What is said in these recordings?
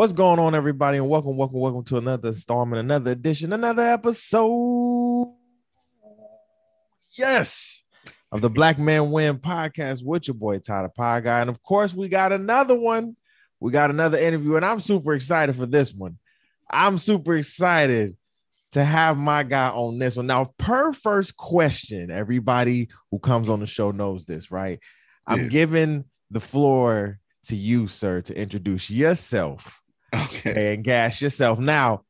What's going on, everybody? And welcome, welcome, welcome to another installment, another edition, another episode. Yes, of the Black Men Win podcast with your boy Ty the Pod Guy. And of course, we got another one. We got another interview, and I'm super excited for this one. I'm super excited to have my guy on this one. Now, per first question, everybody who comes on the show knows this, right? I'm giving the floor to you, sir, to introduce yourself Okay. and gas yourself. Now,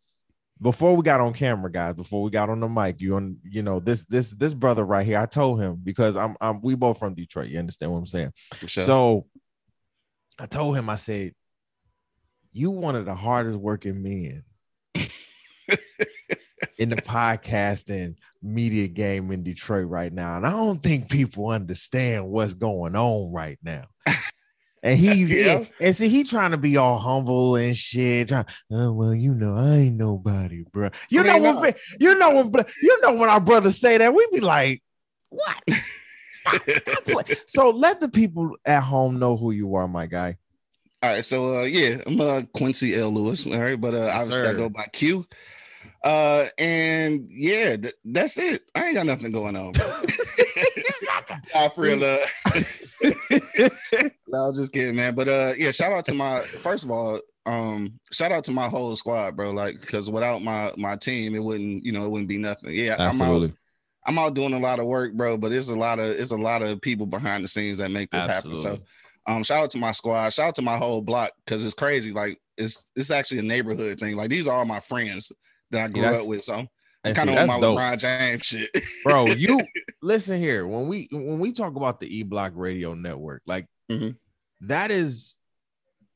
before we got on camera, guys, before we got on the mic, you on, you know, this this this brother right here. I told him because I'm I'm we both from Detroit. You understand what I'm saying? Sure. So I told him, I said, you one of the hardest working men in the podcasting media game in Detroit right now. And I don't think people understand what's going on right now. And he Yeah. and see he trying to be all humble and shit. Trying, oh well, you know, I ain't nobody, bro. You I know mean, when no. you know when you know when our brothers say that, we be like, what? Stop, stop so let the people at home know who you are, my guy. all right. So uh yeah, I'm uh Quincy L. Lewis. All right, but uh obviously I sir. go by Q. Uh and yeah, th- that's it. I ain't got nothing going on. bro. Real. Uh, no, I'm just kidding, man. But uh yeah, shout out to my first of all, um, shout out to my whole squad, bro. Like, because without my my team, it wouldn't, you know, it wouldn't be nothing. Yeah, I'm out I'm out doing a lot of work, bro, but it's a lot of it's a lot of people behind the scenes that make this happen. So um shout out to my squad, shout out to my whole block because it's crazy. Like it's it's actually a neighborhood thing. Like these are all my friends that I See, grew up with. So And kind of on my dope. LeBron James shit. bro. You listen here when we when we talk about the E Block Radio Network, like Mhm. that is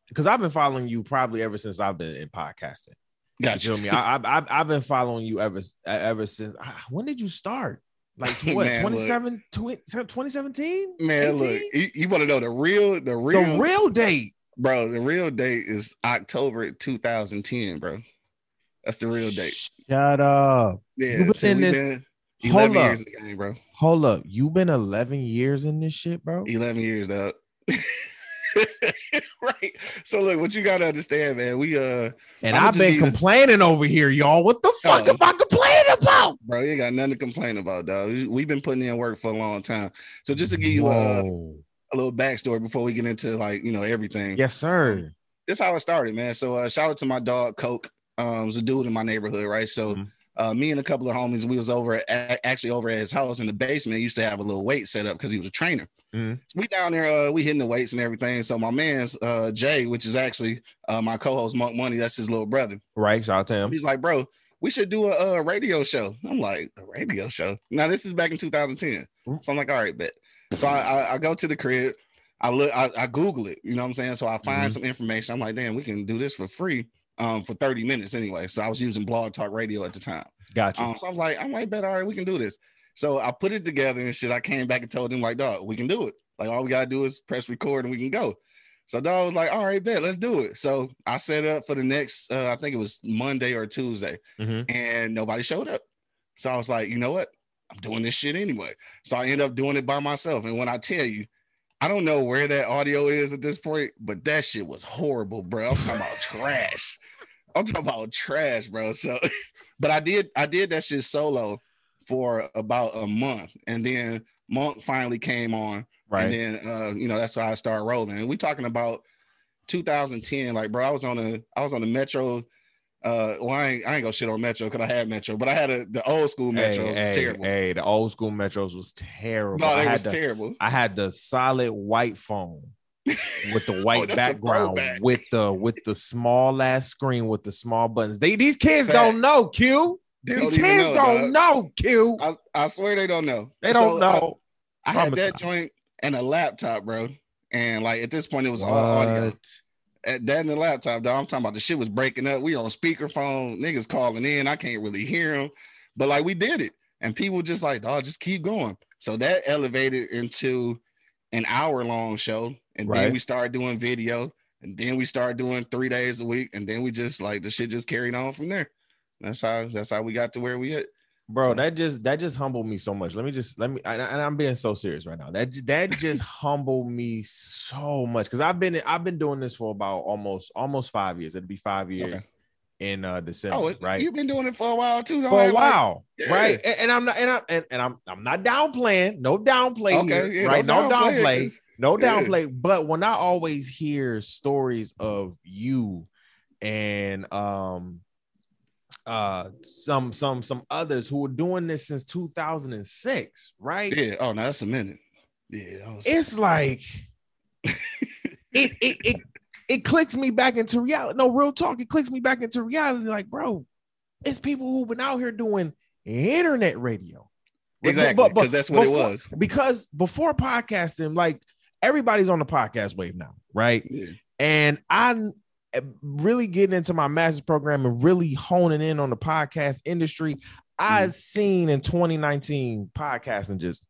because I've been following you probably ever since I've been in podcasting. Got you feel me? I, I, I've I've been following you ever ever since. ah, When did you start? Like what? Man, look. 27, 20 2017? Man, look, you, you want to know the real, the real, the real date. bro. The real date is October 2010, bro. That's the real date. Shut up. Yeah, been so in this- been Hold 11 up. years in the game, bro. Hold up. You been 11 years in this shit, bro? 11 years, dog. right. So look, what you gotta understand, man. We uh And I've been complaining over here, y'all. What the fuck Oh. am I complaining about? bro, you ain't got nothing to complain about, dog. We- We've been putting in work for a long time. So just to give you a, a little backstory before we get into like you know everything. Yes, sir. This how it started, man. So uh shout out to my dog Coke. Um, it was a dude in my neighborhood, right? So Mhm. uh me and a couple of homies, we was over at, actually over at his house in the basement. He used to have a little weight set up because he was a trainer. Mhm. So we down there, uh, we hitting the weights and everything. So my man's uh Jay, which is actually uh my co-host Monk Money, that's his little brother. Right. Shout out to him. He's like, bro, we should do a, uh radio show. I'm like, a radio show. Now this is back in 2010. So I'm like, all right, bet. So I, I, I go to the crib. I look, I, I Google it. You know what I'm saying? So I find Mhm. some information. I'm like, damn, we can do this for free. Um, for 30 minutes anyway. So I was using Blog Talk Radio at the time. Gotcha. Um, so I'm like, I'm like, bet all right, we can do this. So I put it together and shit. I came back and told him, like, dog, we can do it. Like, all we gotta do is press record and we can go. So dog was like, all right, bet, let's do it. So I set up for the next, uh, I think it was Monday or Tuesday, Mhm. and nobody showed up. So I was like, you know what? I'm doing this shit anyway. So I end up doing it by myself. And when I tell you, I don't know where that audio is at this point, but that shit was horrible, bro. I'm talking about trash. I'm talking about trash, bro. So, but I did, I did that shit solo for about a month, and then Monk finally came on, Right. and then uh, you know that's why I started rolling. And we talking about 2010, like bro, I was on a, I was on the Metro. Uh, well, I ain't, I ain't gonna shit on Metro because I had Metro, but I had a the old school Metro. Hey, was hey, terrible. hey, the old school metros was terrible. no, I they had was the, terrible. I had the solid white phone with the white Oh, background with the with the small ass screen with the small buttons. They these kids Fact. don't know Q. They These don't kids know, don't dog. know Q. I, I swear they don't know. They don't I- know. I, had that joint and a laptop, bro. And like at this point, it was all audio. At that in the laptop, dog. I'm talking about the shit was breaking up. We on speakerphone, niggas calling in. I can't really hear them, but like we did it, and people just like, dog, just keep going. So that elevated into an hour long show, and Right. then we started doing video, and then we started doing three days a week, and then we just like the shit just carried on from there. That's how that's how we got to where we at. Bro. So- That just that just humbled me so much. Let me just let me, and, I- and I'm being so serious right now. That that just humbled me so much because I've been I've been doing this for about almost almost five years. It'd be five years Okay. in uh December, Oh, right? you've been doing it for a while too. for a act like- while, Yeah. right? And, and I'm not, and I'm, and, and I'm, I'm not downplaying, no downplay Okay, here, yeah, right? No don't downplay downplay, no downplay. But when I always hear stories of you and um, uh, some some some others who were doing this since 2006, right? Yeah. Oh, now that's a minute. Yeah. It's like it it it it clicks me back into reality. No, real talk, it clicks me back into reality. Like, bro, it's people who've been out here doing internet radio. Exactly because that's what it was. Because before podcasting, like everybody's on the podcast wave now, right? Yeah. And I'm really getting into my master's program and really honing in on the podcast industry. I've Mm. seen in 2019 podcasting just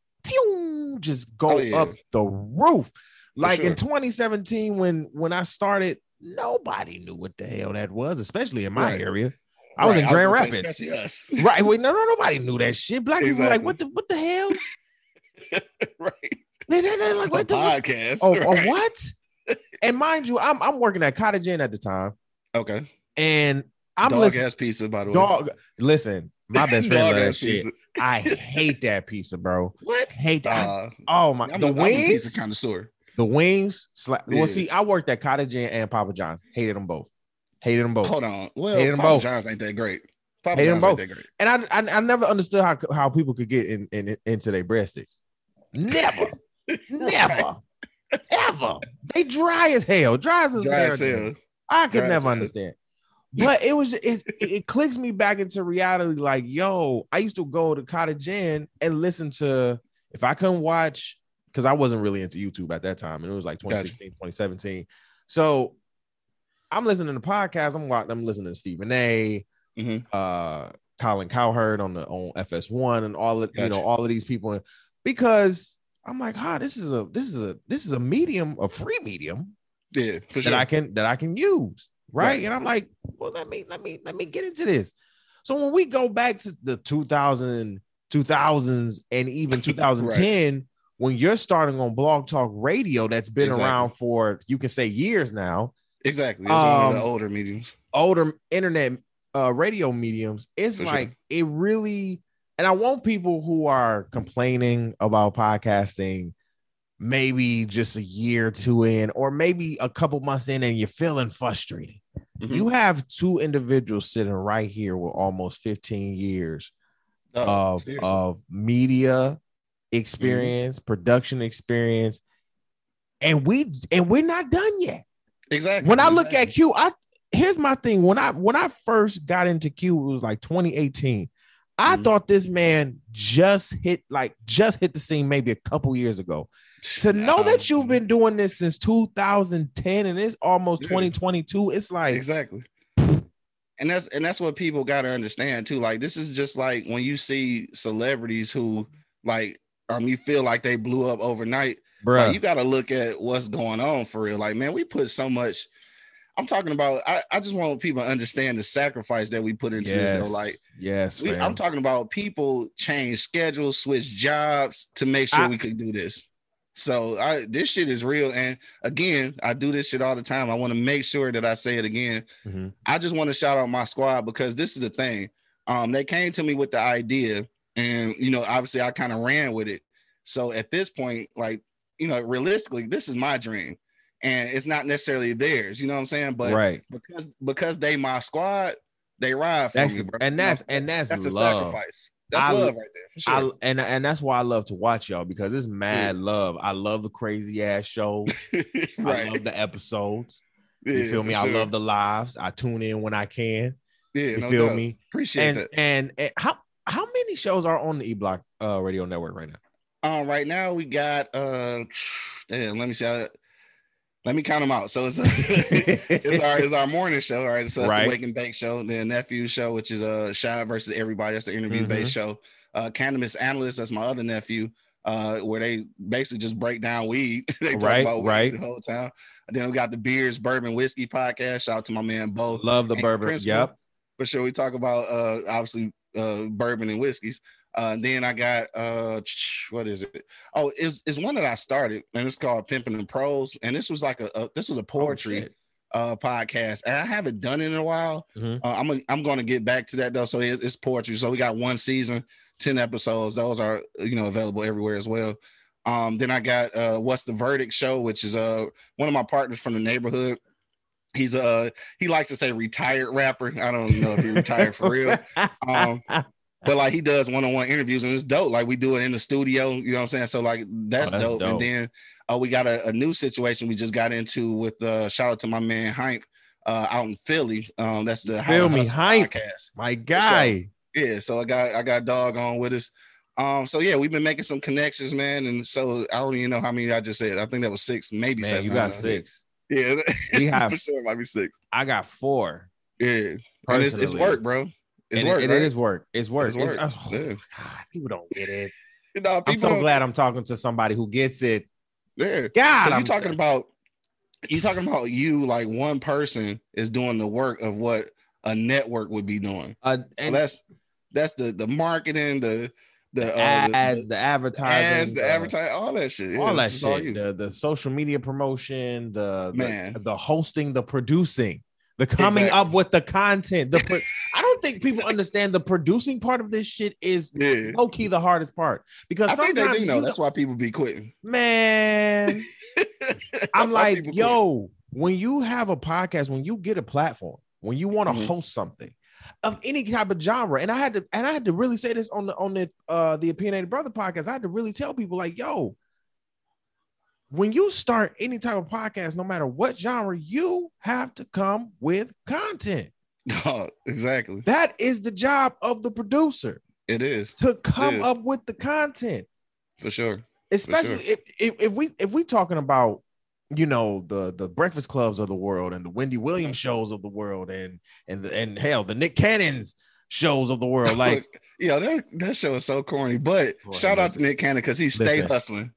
just go Oh, yeah. up the roof. Like in 2017, when when I started, nobody knew what the hell that was, especially in my Right. area. I was in Grand gonna Rapids. us. Right. Wait, no, no, nobody knew that shit. Black people were like, what the what the hell? right. They, they, they like, what a the what? podcast. Oh, oh, right. what? And mind you, I'm I'm working at Cottage Inn at the time, Okay. and I'm Dog listening. ass pizza, by the way. Dog, listen, my best friend loves shit. I hate that pizza, bro. What? Hate that. Uh, oh my, I'm, the a, I'm a pizza connoisseur. the wings. Sla-. Well, see, I worked at Cottage Inn and Papa John's. Hated them both. Hated them both. Hold on. Well, Hated 'em Papa both. John's ain't that great. Papa Hated John's ain't both. that great. And I, I, I never understood how how people could get in, in into their breadsticks. Never, never, ever. They dry as hell. Dry as Dry hell. as hell. I could Dry never understand. But it was it, it, clicks me back into reality. Like, yo, I used to go to Cottage Inn and listen to if I couldn't watch because I wasn't really into YouTube at that time, and it was like Gotcha. 2016, 2017. So I'm listening to podcasts. I'm watching. I'm listening to Stephen A. Mhm. Uh, Colin Cowherd on the on FS1 and all of you know all of these people because I'm like, huh, this is a this is a this is a medium, a free medium Yeah, for that. I can that I can use, right? Right. And I'm like, well, let me let me let me get into this. So when we go back to the 2000 2000s and even 2010 when you're starting on Blog Talk Radio that's been Exactly. around for you can say years now, exactly. It's one of Um, the older mediums. older internet uh radio mediums, it's For sure. like it really and I want people who are complaining about podcasting maybe just a year or two in, or maybe a couple months in, and you're feeling frustrated. Mhm. You have two individuals sitting right here with almost 15 years Oh, of, seriously. of media experience, production experience, and we and we're not done yet. exactly. When I look at. Q, I here's my thing. When I when I first got into Q, it was like 2018. I Mhm. thought this man just hit like just hit the scene maybe a couple years ago. To know that you've been doing this since 2010 and it's almost Yeah. 2022, it's like exactly and that's and that's what people got to understand too like this is just like when you see celebrities who like um you feel like they blew up overnight bruh. like, you got to look at what's going on for real like man we put so much i'm talking about i, I just want people to understand the sacrifice that we put into this though like yes, we, i'm talking about people change schedules switch jobs to make sure I- we could do this. So I, this shit is real and again i do this shit all the time. I want to make sure that i say it again. Mhm. I just want to shout out my squad because this is the thing. Um, they came to me with the idea, and you know, obviously, I kind of ran with it. So at this point, like, you know, realistically, this is my dream, and it's not necessarily theirs. You know what I'm saying? But right. because because they my squad, they ride for That's me, bro. and that's and that's, that's a love. sacrifice. That's I- love right there for sure. I and and that's why I love to watch y'all because it's mad love. I love the crazy ass shows. I right. love the episodes. Yeah, You feel me? I love the lives. I tune in when I can. Yeah, You no feel doubt. me? Appreciate And, that. and and how how many shows are on the E Block uh, Radio Network right now? Um, right now we got uh, damn. Let me see. Let me count them out. So it's it's our it's our morning show. All right, so that's Right. the Wake and Bake show. The nephew show, which is uh Shy versus everybody. That's the interview based show. Uh, cannabis analyst. That's my other nephew. Uh, where they basically just break down weed. they talk Right, about weed right. the whole time. And then we got the beers, bourbon, whiskey podcast. Shout out to my man Bo. Love the bourbon. Principal. Yep. For sure, we talk about uh obviously uh, bourbon and whiskeys. Uh, then I got uh, what is it? Oh, it's, it's one that I started, and it's called Pimping and Prose. And this was like a, a this was a Oh, poetry shit. uh podcast, and I haven't done it in a while. Mhm. Uh, I'm I'm going to get back to that though. So it, it's poetry. So we got one season, ten episodes. Those are you know available everywhere as well. Um, then I got uh, what's the verdict show, which is uh one of my partners from the neighborhood. He's uh he likes to say retired rapper. I don't know if he retired for real. Um, but like he does one-on-one interviews and it's dope. Like we do it in the studio, you know what I'm saying? So like that's, Oh, that's dope. dope. And then uh, we got a, a new situation we just got into with uh shout out to my man Hank uh out in Philly. Um that's the Feel me, Hank. podcast. My guy. Yeah, so I got I got dog on with us. Um, so yeah, we've been making some connections, man. And so I don't even know how many I just said. I think that was six, maybe Man, seven. you got six. Yeah, We have for sure it might be six. I got four. Yeah, and it's, it's work, bro. It's And work. and right? it is work. It's work. It's It's work. oh, Yeah. God, people don't get it. I'm so glad I'm talking to somebody who gets it. Yeah, God, I'm you talking about you talking about you like one person is doing the work of what a network would be doing. uh, So that's that's the the marketing, the the, the uh, the- ads, the, the advertising, ads, the the- advertising, all that shit. Yeah, all that just all shit. The the social media promotion, the the- the, hosting, the producing, the coming Exactly. up with the content. The pro- I don't think people understand the producing part of this shit is Yeah. low key the hardest part because I think sometimes they do know. That's why people be quitting. man. I'm like, people quit. yo, when you have a podcast, when you get a platform, when you want to Mhm. host something of any type of genre, and I had to, and I had to really say this on the on the uh the opinionated brother podcast. I had to really tell people like, yo, when you start any type of podcast, no matter what genre, you have to come with content. Dog, exactly. That is the job of the producer It is to come Yeah. up with the content for sure. especially if, if if we if we talking about you know the the breakfast clubs of the world and the Wendy Williams shows of the world and and the, and hell the Nick Cannon's shows of the world like yeah, that, that show is so corny. But Boy, shout out to. Nick Cannon because he stayed Listen. hustling.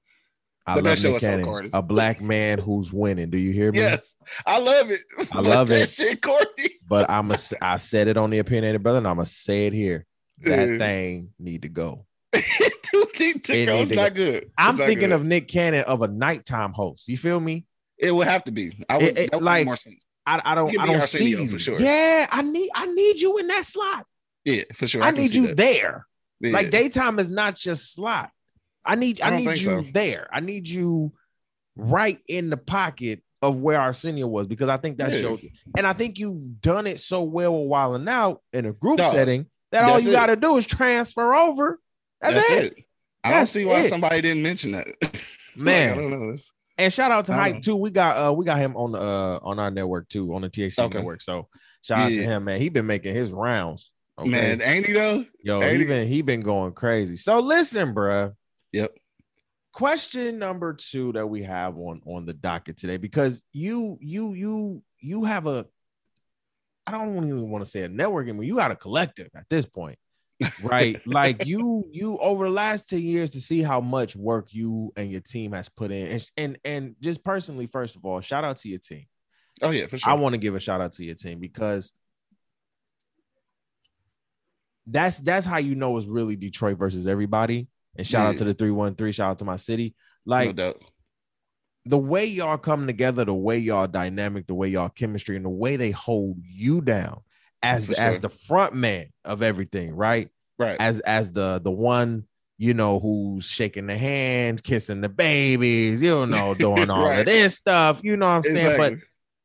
I But love that show Nick is so a black man who's winning do you hear me Yes, I love it. I love that it. Shit, but I'm a I said it on the opinionated brother and I'm gonna say it here that Yeah. thing need to go Dude, need to It go. need It's to not good. It's I'm not thinking good. of Nick Cannon of a nighttime host you feel me it would have to be. I would, It- it- would like- more sense. I, I don't I don't see you for sure. yeah I need I need you in that slot Yeah, for sure. I, can need you that. there. Yeah. Like daytime is not just slot. I need I I, need you so. there. I need you right in the pocket of where Arsenio was because I think that Yeah. showed and I think you've done it so well while and now in a group Dog, setting that all you got to do is transfer over. That's, That's it. it. I don't see why it. somebody didn't mention that. Man. Like, I don't know. And shout out to Hype too. We got uh we got him on the uh on our network too, on the THC Okay. network. So shout out to him, man. He been making his rounds. Okay. Man, ain't he though? Yo, ain't he he- been he been going crazy. So listen, bruh. Yep. question number two that we have on on the docket today because you you you you have a i don't even want to say a networking but you got a collective at this point right like you you over the last 10 years to see how much work you and your team has put in and and, and just personally first of all shout out to your team Oh yeah, for sure. I want to give a shout out to your team because that's that's how you know it's really Detroit versus everybody. And shout out to the 313, shout out to my city. no Like doubt. the way y'all come together, the way y'all dynamic, the way y'all chemistry, and the way they hold you down as For as sure. the front man of everything, right? Right. As as the the one you know who's shaking the hands, kissing the babies, you know, doing all Right. of this stuff. You know what I'm saying? But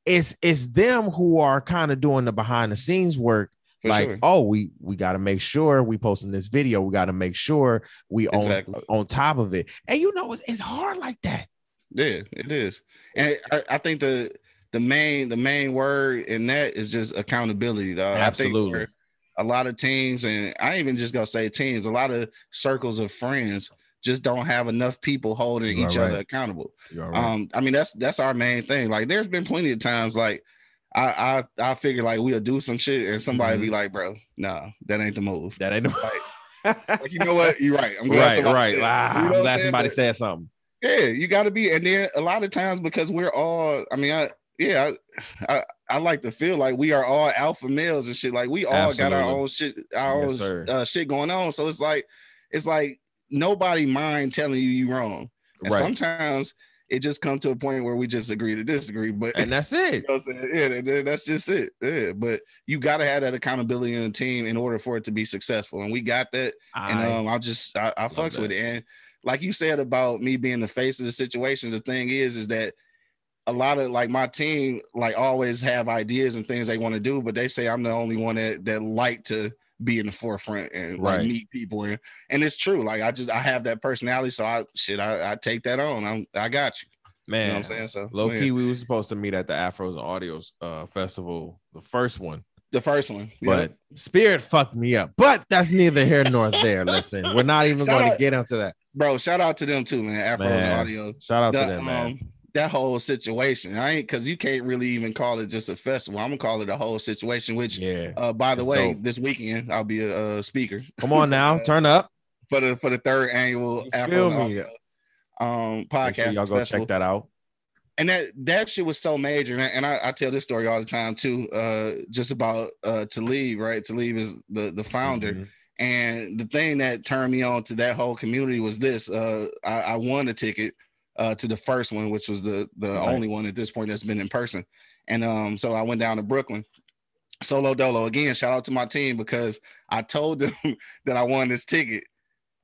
it's it's them who are kind of doing the behind the scenes work For like sure. oh we we got to make sure we posting this video we got to make sure we Exactly. on on top of it and you know it's, it's hard like that Yeah, it is. And I, I think the the main the main word in that is just accountability, dog. I think Absolutely. a lot of teams, and I ain't even just gonna say teams, a lot of circles of friends just don't have enough people holding each right. other accountable. Right. Um, I mean that's that's our main thing. Like there's been plenty of times like I I I figure like we'll do some shit and somebody Mm-hmm. be like, bro, nah, that ain't the move. that ain't the Like you know what? You're right. I'm glad right right said Ah. You know i'm glad somebody But- said something Yeah, you got to be. And then a lot of times because we're all, I mean, I yeah, I, I, I like to feel like we are all alpha males and shit. Like we all Absolutely. got our own shit, our Yes, own uh, shit going on. So it's like it's like nobody mind telling you you wrong. And Right. sometimes it just come to a point where we just agree to disagree. But And that's it. you know what I'm saying? Yeah, that- that- that's just it. Yeah, but you got to have that accountability in the team in order for it to be successful, and we got that. And I- um, I'll just I, I fucks that. with it. And like you said about me being the face of the situation, the thing is, is that a lot of like my team like always have ideas and things they want to do, but they say I'm the only one that that like to be in the forefront and like Right. meet people and and it's true. Like I just I have that personality, so I shit I, I take that on. I'm I got you. You man, know what I'm saying? So low key, we were supposed to meet at the Afros and Audios uh, festival, the first one. the first one, yeah. But Spirit fucked me up. But that's neither here nor there. Listen, we're not even going to get into that. bro, shout out to them too, man. Afros Man. Audio. Shout out The, to them, man. um, that whole situation. I ain't because you can't really even call it just a festival. I'm gonna call it a whole situation. Which, yeah. uh, by the way, dope. this weekend I'll be a, uh speaker Come on now, turn up. for the for the third annual You Afros feel me? Audio, um podcast sure y'all go festival. check that out. and that that shit was so major and, I, and I, I tell this story all the time too uh just about uh Talib right Talib is the the founder Mhm. and the thing that turned me on to that whole community was this uh I, I won a ticket uh to the first one which was the the Right. only one at this point that's been in person and um so I went down to Brooklyn solo dolo again shout out to my team because I told them that I won this ticket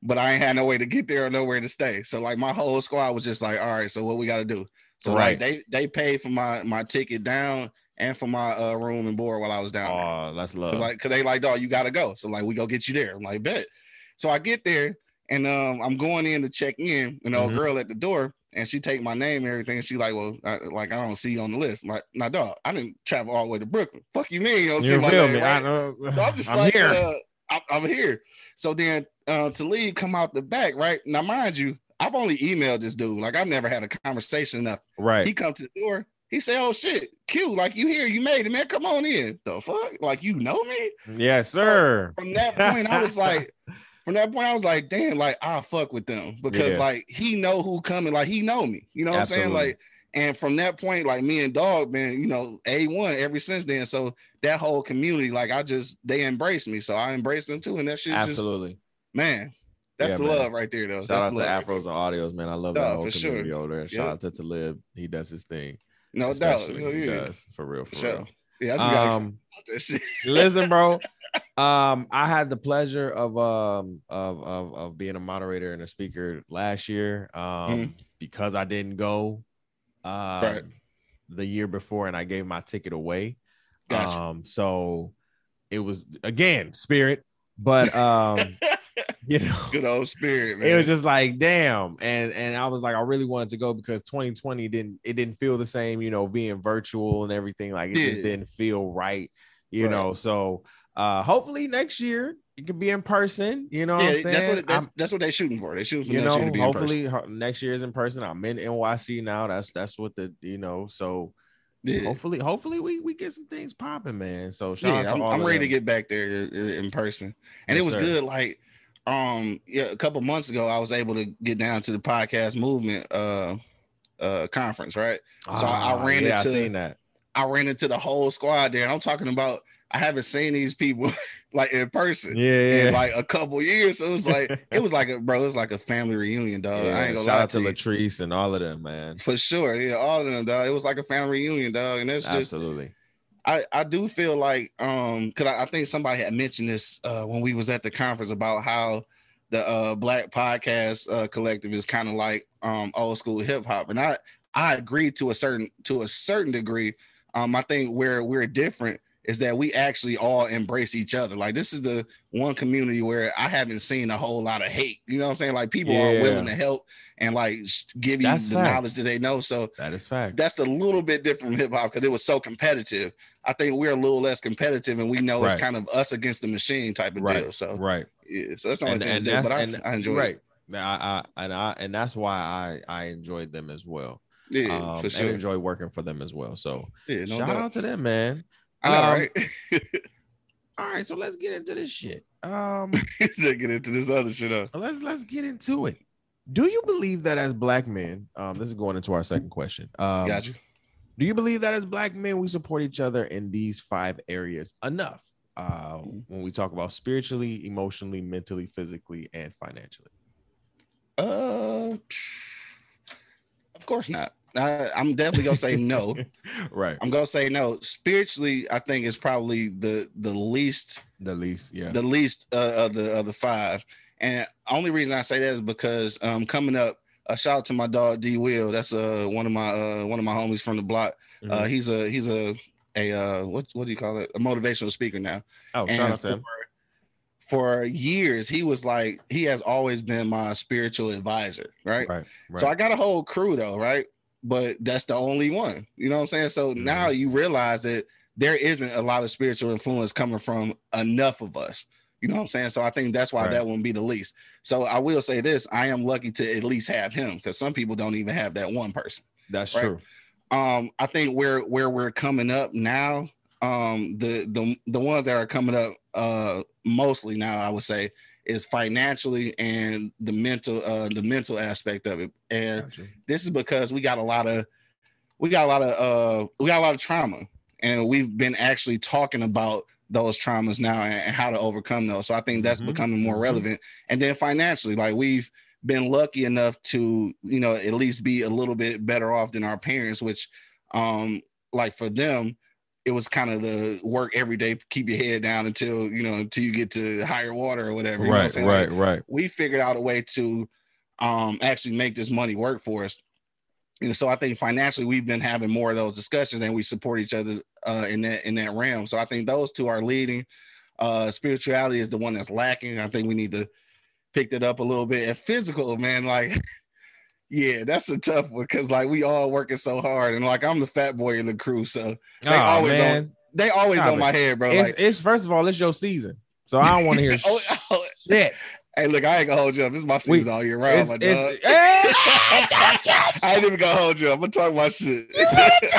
but I ain't had no way to get there or nowhere to stay so like my whole squad was just like all right so what we got to do so Right. like they they paid for my my ticket down and for my uh, room and board while I was down there. Oh, that's love. Cause like, cause they like, dog, you gotta go. So like, we go get you there. I'm like, bet. So I get there and um, I'm going in to check in, and the old Mhm. girl at the door, and she take my name and everything. And she like, well, I, like I don't see you on the list. I'm like, nah, dog, I didn't travel all the way to Brooklyn. Fuck you, mean you don't see my name, me? right? I know. So I'm just I'm like, here. Uh, I'm, I'm here. So then uh, to leave, come out the back, right? Now, mind you, I've only emailed this dude. Like I've never had a conversation enough. right. He come to the door. He say, "Oh shit, Q, like you here? You made it, man. Come on in. The fuck? Like you know me?" yes, sir. From that point, I was like, from that point, I was like, "Damn, like I'll fuck with them because Yeah. like he know who coming, like he know me. You know what I'm saying? Like, and from that point, like me and Dog, man, you know, a one ever since then. So that whole community, like I just they embraced me, so I embraced them too, and that shit just Absolutely. man, that's Yeah, the man. love right there, though. Shout that's out to the right Afros and Audios, man. I love Nah, that whole for sure. community over there. Shout Yep. out to Talib. He does his thing. no doubt. He yeah, does. For real. For for sure. real. Yeah, I just got excited Um, about that shit. listen, bro. Um, I had the pleasure of um of, of of being a moderator and a speaker last year. Um, Mhm. because I didn't go um Right. the year before and I gave my ticket away. Gotcha. Um, so it was again spirit, but um, you know, Good old spirit, man. it was just like damn and and i was like i really wanted to go because 2020 didn't it didn't feel the same you know being virtual and everything like it Yeah. just didn't feel right you Right. know so uh hopefully next year it could be in person you know what yeah, i'm saying that's what that's, that's what they're shooting for. They're shooting for you next know year to be in person. hopefully next year is in person i'm in nyc now that's that's what the you know so Yeah, hopefully hopefully we we get some things popping man so yeah I'm, I'm ready to get back there uh, in person, and Yes, it was sir. good. Like, um, yeah, a couple months ago, I was able to get down to the podcast movement uh uh conference, right? So I- I Ah, ran yeah, into- I seen that I ran into the whole squad there, and I'm talking about I haven't seen these people like in person. yeah yeah In like a couple years, so it was like it was like a bro, it was like a family reunion, dog. Yeah, I ain't gonna shout lie out to you. Latrice and all of them, man. for sure. Yeah, all of them, dog. It was like a family reunion, dog. And that's just Absolutely. I, I do feel like um because I, I think somebody had mentioned this uh when we was at the conference about how the uh black podcast uh collective is kind of like um old school hip hop and I I agree to a certain to a certain degree um I think where we're different is that we actually all embrace each other like this is the one community where I haven't seen a whole lot of hate you know what I'm saying like people are willing to help and like give you That's the facts. knowledge that they know so That is fact. that's a little bit different from hip hop because it was so competitive. I think we're a little less competitive, and we know Right. it's kind of us against the machine type of Right. deal. So right. yeah, so that's the only And, thing. and do, but I, and, I enjoy right. it. I, I and I and that's why I I enjoyed them as well. Yeah, um, for and sure. enjoy working for them as well. So Yeah, no shout doubt. out to them, man. I know, um, right? All right, so let's get into this shit. Um, Let's get into this other shit up. let's let's get into it. Do you believe that as black men, um, this is going into our second question. Um, Got you. Do you believe that as black men we support each other in these five areas enough? Uh, when we talk about spiritually, emotionally, mentally, physically, and financially. Uh, of course not. I, I'm definitely gonna say no. right. I'm gonna say no. Spiritually, I think is probably the the least The least, yeah. the least uh, of the of the five. And only reason I say that is because um coming up, a shout out to my dog D Will. That's uh one of my uh one of my homies from the block. Uh Mhm. he's a he's a a uh what what do you call it? A motivational speaker now. oh, shout out to for, him. for years he was like he has always been my spiritual advisor, right? Right. Right. So I got a whole crew though, right? But that's the only one. You know what I'm saying? So Mm-hmm. now you realize that there isn't a lot of spiritual influence coming from enough of us. You know what I'm saying? So I think that's why Right. that one be the least. So I will say this: I am lucky to at least have him because some people don't even have that one person. That's right. true. Um, I think where where we're coming up now, um, the the the ones that are coming up uh mostly now, I would say, is financially and the mental uh the mental aspect of it. And Gotcha. this is because we got a lot of we got a lot of uh we got a lot of trauma and we've been actually talking about those traumas now and, and how to overcome those so i think that's Mhm, becoming more mhm. relevant and then financially like we've been lucky enough to you know at least be a little bit better off than our parents which um like for them it was kind of the work every day keep your head down until you know until you get to higher water or whatever you know what Right. Like, Right. Right. we figured out a way to um actually make this money work for us. And so I think financially we've been having more of those discussions and we support each other uh in that in that realm. So I think those two are leading. Uh spirituality is the one that's lacking. I think we need to pick that up a little bit. And physical, man, like yeah, that's a tough one because like we all working so hard and like I'm the fat boy in the crew. So Oh always man, they always Stop on my head, bro. it's Like it's first of all, it's your season, so I don't want to hear oh, oh, shit. hey, look, I ain't gonna hold you up. This is my We- season all year round, my dog. Hey, I ain't even gonna hold you up. I'm gonna talk my shit. You talk your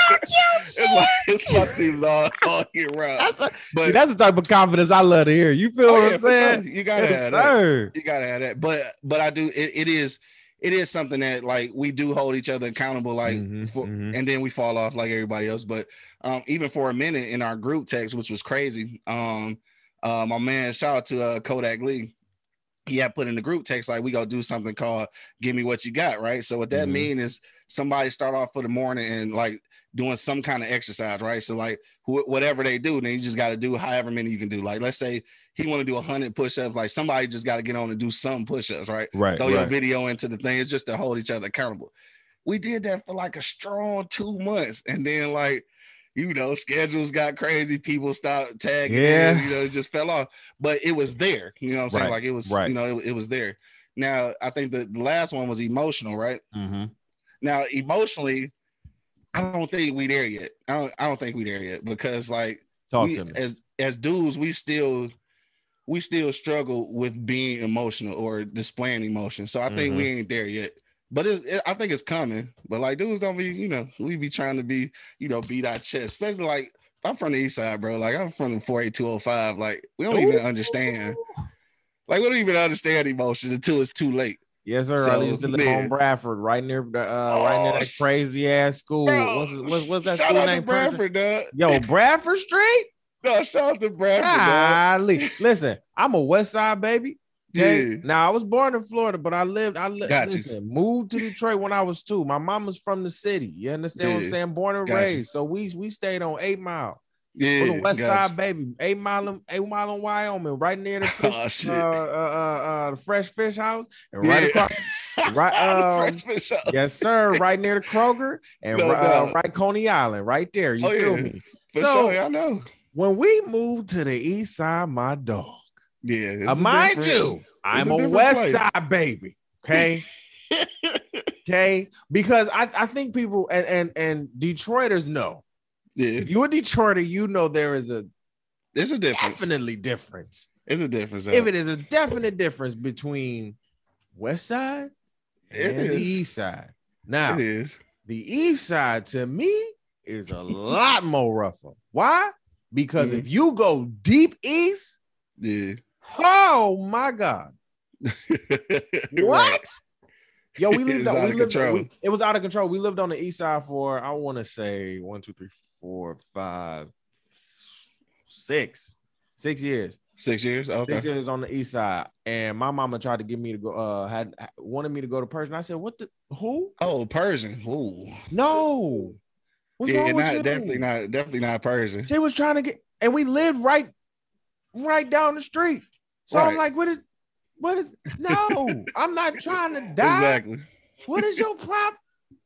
it's, my, it's my season all, all year round. that's, a, But see, that's the type of confidence I love to hear. You feel oh, what yeah, I'm saying? sure. You gotta Yes, have that. You gotta have that. But but I do it, it is it is something that like we do hold each other accountable, like Mhm, for mhm. and then we fall off like everybody else. But um, even for a minute in our group text, which was crazy, um, uh, my man, shout out to uh, Kodak Lee. He had put in the group text like we gonna do something called "Give Me What You Got," right? So what that Mhm. mean is somebody start off for the morning and like doing some kind of exercise, right? So like wh- whatever they do, then you just got to do however many you can do. Like let's say he want to do hundred push-ups, like somebody just got to get on and do some push-ups, right? Right, throw your right. video into the thing. It's just to hold each other accountable. We did that for like a strong two months, and then like you know, schedules got crazy. People stopped tagging. Yeah. in, you know, it just fell off. But it was there. You know what I'm saying? Right, Like it was. right. You know, it, it was there. Now I think the, the last one was emotional, right? Mhm. Now emotionally, I don't think we there yet. I don't. I don't think we there yet because like Talk we, to me. as as dudes, we still we still struggle with being emotional or displaying emotion. So I think we Mm-hmm. ain't there yet. But it's, it, I think it's coming. But like dudes don't be, you know, we be trying to be, you know, beat our chest, especially like I'm from the east side, bro. Like I'm from the 48205. Like we don't even understand. Like we don't even understand emotions until it's too late. Yes, sir. I So, used to live man. on Bradford, right near the uh, right near Oh, that crazy ass school. Bro, what's, what's, what's that school name? Bradford. Yo, Bradford Street. No, shout out to Bradford. Golly. Listen, I'm a West Side baby. Okay. Yeah. Now I was born in Florida, but I lived. I li- listen. Moved to Detroit when I was two. My mom was from the city. You understand what I'm saying? Born and Got you. raised. So we we stayed on Eight Mile. Yeah. a West Side baby. Eight Mile, in- Eight Mile in Wyoming, right near the fish, Oh uh, shit. uh, uh, uh, the Fresh Fish House, and right Yeah. across, right, um, Fresh fish out. yes, sir, right near the Kroger, and No uh, doubt. right Coney Island, right there. You Oh, feel yeah. me? For So- sure, I know. When we moved to the East Side, my dog. Yeah, Uh, mind you, I'm a a, West place. Side baby. Okay. okay. Because I, I think people and, and and Detroiters know. Yeah, If you're a Detroiter, you know there is a there's a difference. definitely difference. It's a difference. If it is a definite difference between West Side It and the. East Side. Now, it is. the East Side to me is a lot more rougher. Why? Because if you go deep east, Yeah. oh my God. What? Yo, we lived. It's on, out we of lived control. we- it was out of control. We lived on the east side for I want to say one, two, three, four, five, six, six years. Six years. Okay. Six years on the east side, and my mama tried to get me to go. Uh, had wanted me to go to Pershing. I said, "What the who? Oh, Pershing. Who? No, what's yeah, wrong with not you? definitely not definitely not Pershing. She was trying to get, and we lived right, right down the street. So I'm like, what is, what is? No, I'm not trying to die. Exactly. What is your problem?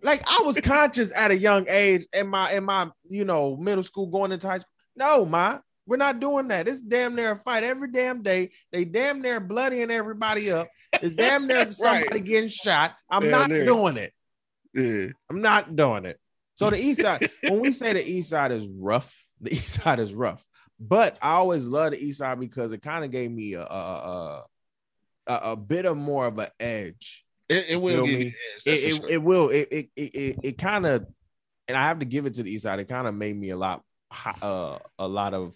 Like I was conscious at a young age in my in my you know middle school going into high school. No, ma, we're not doing that. It's damn near a fight every damn day. They damn near bloodying everybody up. It's damn near somebody getting shot. I'm Damn not near. doing it. Yeah. I'm not doing it. So the east side, when we say the east side is rough, the east side is rough. But I always love the east side because it kind of gave me a a, a a bit of more of an edge. It, it will Feel give me? you edge, It, sure. it will. It it it, it, kind of, and I have to give it to the east side. It kind of made me a lot, uh, a lot of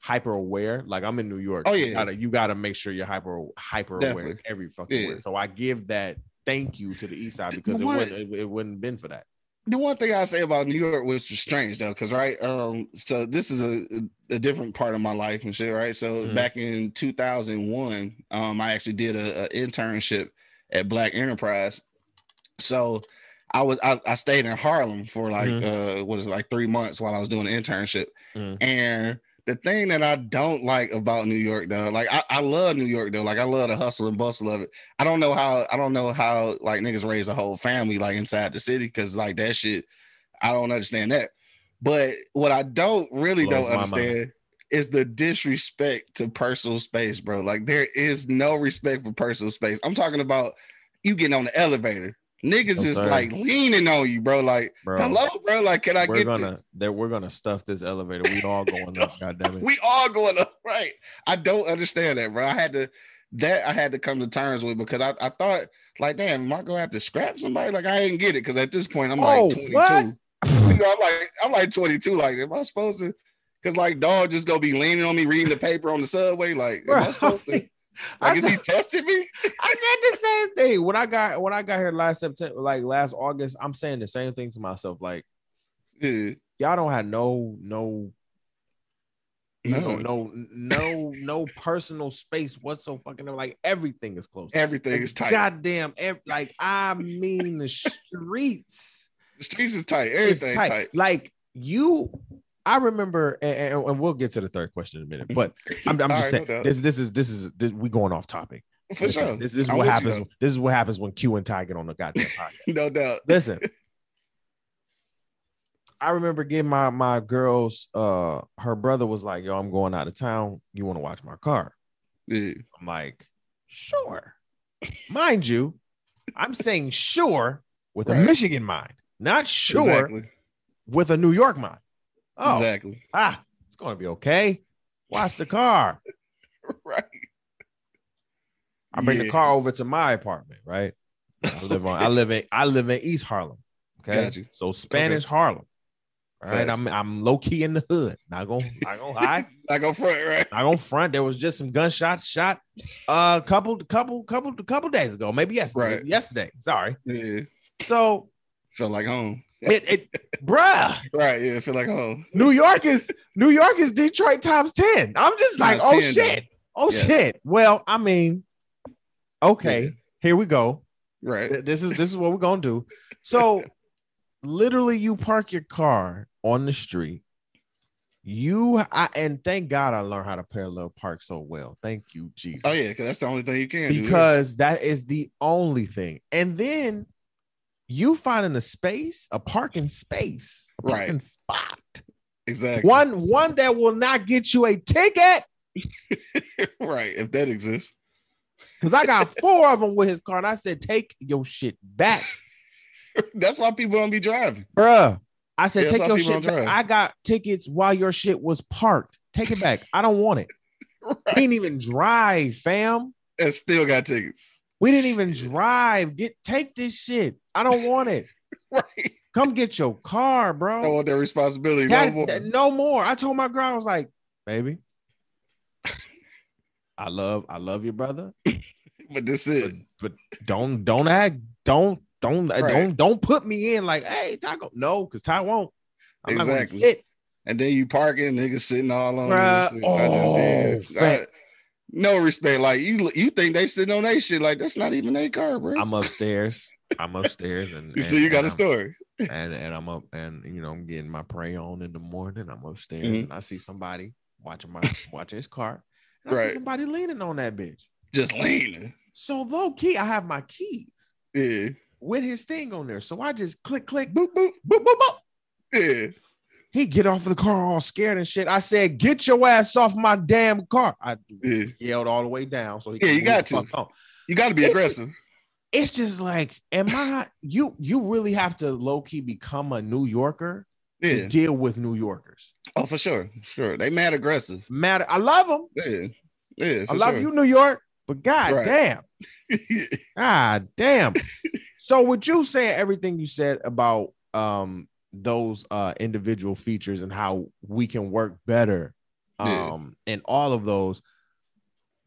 hyper aware. Like I'm in New York. Oh, You yeah. gotta, you gotta make sure you're hyper hyper aware every fucking Yeah. where. So I give that thank you to the east side because it wouldn't it, it wouldn't have been for that. The one thing I say about New York, which was strange though, because right, um, so this is a, a different part of my life and shit, right? So Mhm. back in 2001, um, I actually did a, a internship at Black Enterprise. So I was I, I stayed in Harlem for like uh what is it, like three months while I was doing the internship, Mhm. and the thing that I don't like about New York though, like I, I love New York though, like I love the hustle and bustle of it. I don't know how I don't know how like niggas raise a whole family like inside the city because like that shit, I don't understand that. But what I don't really don't understand is the disrespect to personal space, bro. Like there is no respect for personal space. I'm talking about you getting on the elevator. Niggas No, is sir. like leaning on you, bro. Like, Bro, hello, bro. Like, can I we're get gonna that we're gonna stuff this elevator. We all going up. God damn it. we all going up right i don't understand that bro i had to that i had to come to terms with because i, I thought like damn am i gonna have to scrap somebody like i didn't get it because at this point i'm Oh, like 22 what? you know i'm like i'm like 22 like am i supposed to because like dog just gonna be leaning on me reading the paper on the subway like am i Bro, supposed to I like is he said- testing me I said the same thing when I got when I got here last September, like last August. I'm saying the same thing to myself. Like yeah y'all don't have no no you know, no no no no personal space whatsoever. Fucking like everything is closed. everything is tight Goddamn, ev- like I mean the streets. the streets is tight everything tight. tight, Like you, I remember, and, and- we'll get to the third question in a minute. But I'm, I'm just right, no saying doubt. this. This is this is this, we going off topic. for Listen, sure This, this is I'm what with you, happens. This is what happens when Q and Ty get on the goddamn podcast. no doubt Listen, I remember getting my my girls. Uh, her brother was like, "Yo, I'm going out of town. You want to watch my car?" yeah I'm like, "Sure." Mind you, I'm saying sure with a Michigan mind, not sure exactly with a New York mind. Oh, exactly ah, it's going to be okay. Watch the car. right I bring the car over to my apartment, right? I live on I live in I live in East Harlem. Okay. So Spanish Harlem. All right. I'm I'm low key in the hood. Not gonna not gonna lie. I go front, right? Not gonna front. There was just some gunshots shot a couple, couple, couple, couple days ago. Maybe yesterday. Right. Yesterday. Sorry. Yeah, So feel like home. It it bruh, Right, yeah, feel like home. New York is New York is Detroit times 10. I'm just like, Times oh 10, shit. Oh Yeah. shit. Well, I mean, okay, Yeah. here we go. Right, This is this is what we're gonna do. So literally you park your car on the street. You I, and thank God I learned how to parallel park so well. Thank you, Jesus. Oh yeah, because that's the only thing you can do. because that is the only thing. And then you finding a space, a parking space, a Right. parking spot. exactly. One one that will not get you a ticket. right, if that exists. Because I got four of them with his car, and I said, "Take your shit back, That's why people don't be driving. bruh." I said, Yeah, "Take your shit back." I got tickets while your shit was parked. Take it back. I don't want it. Right. didn't even drive, fam. And still got tickets. We didn't even drive. Get take this shit. I don't want it. Right. Come get your car, bro. I don't want that responsibility no more. that- no more. I told my girl, I was like, baby, I love, I love your brother. but this is but don't don't act don't don't Right. don't don't put me in like hey Taco no because Ty won't. I'm Exactly. And then you parking, niggas sitting all on Bruh, you. I just- oh, yeah. No respect. Like you, you think they sitting on their shit? Like that's not even their car, bro. I'm upstairs. I'm upstairs and you see, and- you got and a I'm- story. and and I'm up and you know I'm getting my pray on in the morning. I'm upstairs Mhm. and I see somebody watching my watching his car. And I Right. see somebody leaning on that bitch. Just leaning. So low key, I have my keys Yeah. with his thing on there. So I just click click Boop boop. boop boop boop. Yeah. He get off of the car all scared and shit. I said, "Get your ass off my damn car!" I Yeah. yelled all the way down so he. Yeah, you got to. You got to be aggressive. It's just like, am I? You you really have to low key become a New Yorker to deal with New Yorkers. Oh, for sure. Sure. They mad aggressive. Mad. I love them. Yeah. Yeah. I love sure. you, New York, but god Right. damn, god damn. so with you saying everything you said about um those uh individual features and how we can work better Yeah. um and all of those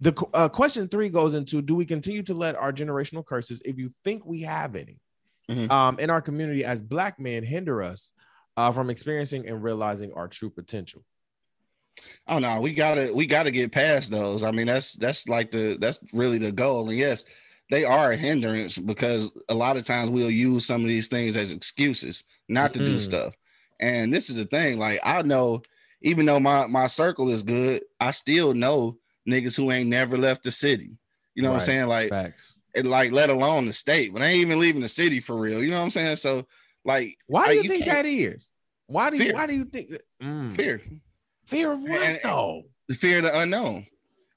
the uh, question three goes into do we continue to let our generational curses if you think we have any Mhm. um in our community as black men hinder us uh, from experiencing and realizing our true potential Oh no, we gotta we gotta get past those. I mean, that's that's like the that's really the goal. And yes, they are a hindrance because a lot of times we'll use some of these things as excuses not to do Mhm. stuff. And this is the thing, like I know, even though my my circle is good, I still know niggas who ain't never left the city. You know what I'm saying? Like, facts and like let alone the state, but I ain't even leaving the city for real. You know what I'm saying? So like why do Like, you you think that is why do you Fear. why do you think that Mm. fear, fear of what And- though the fear of the unknown.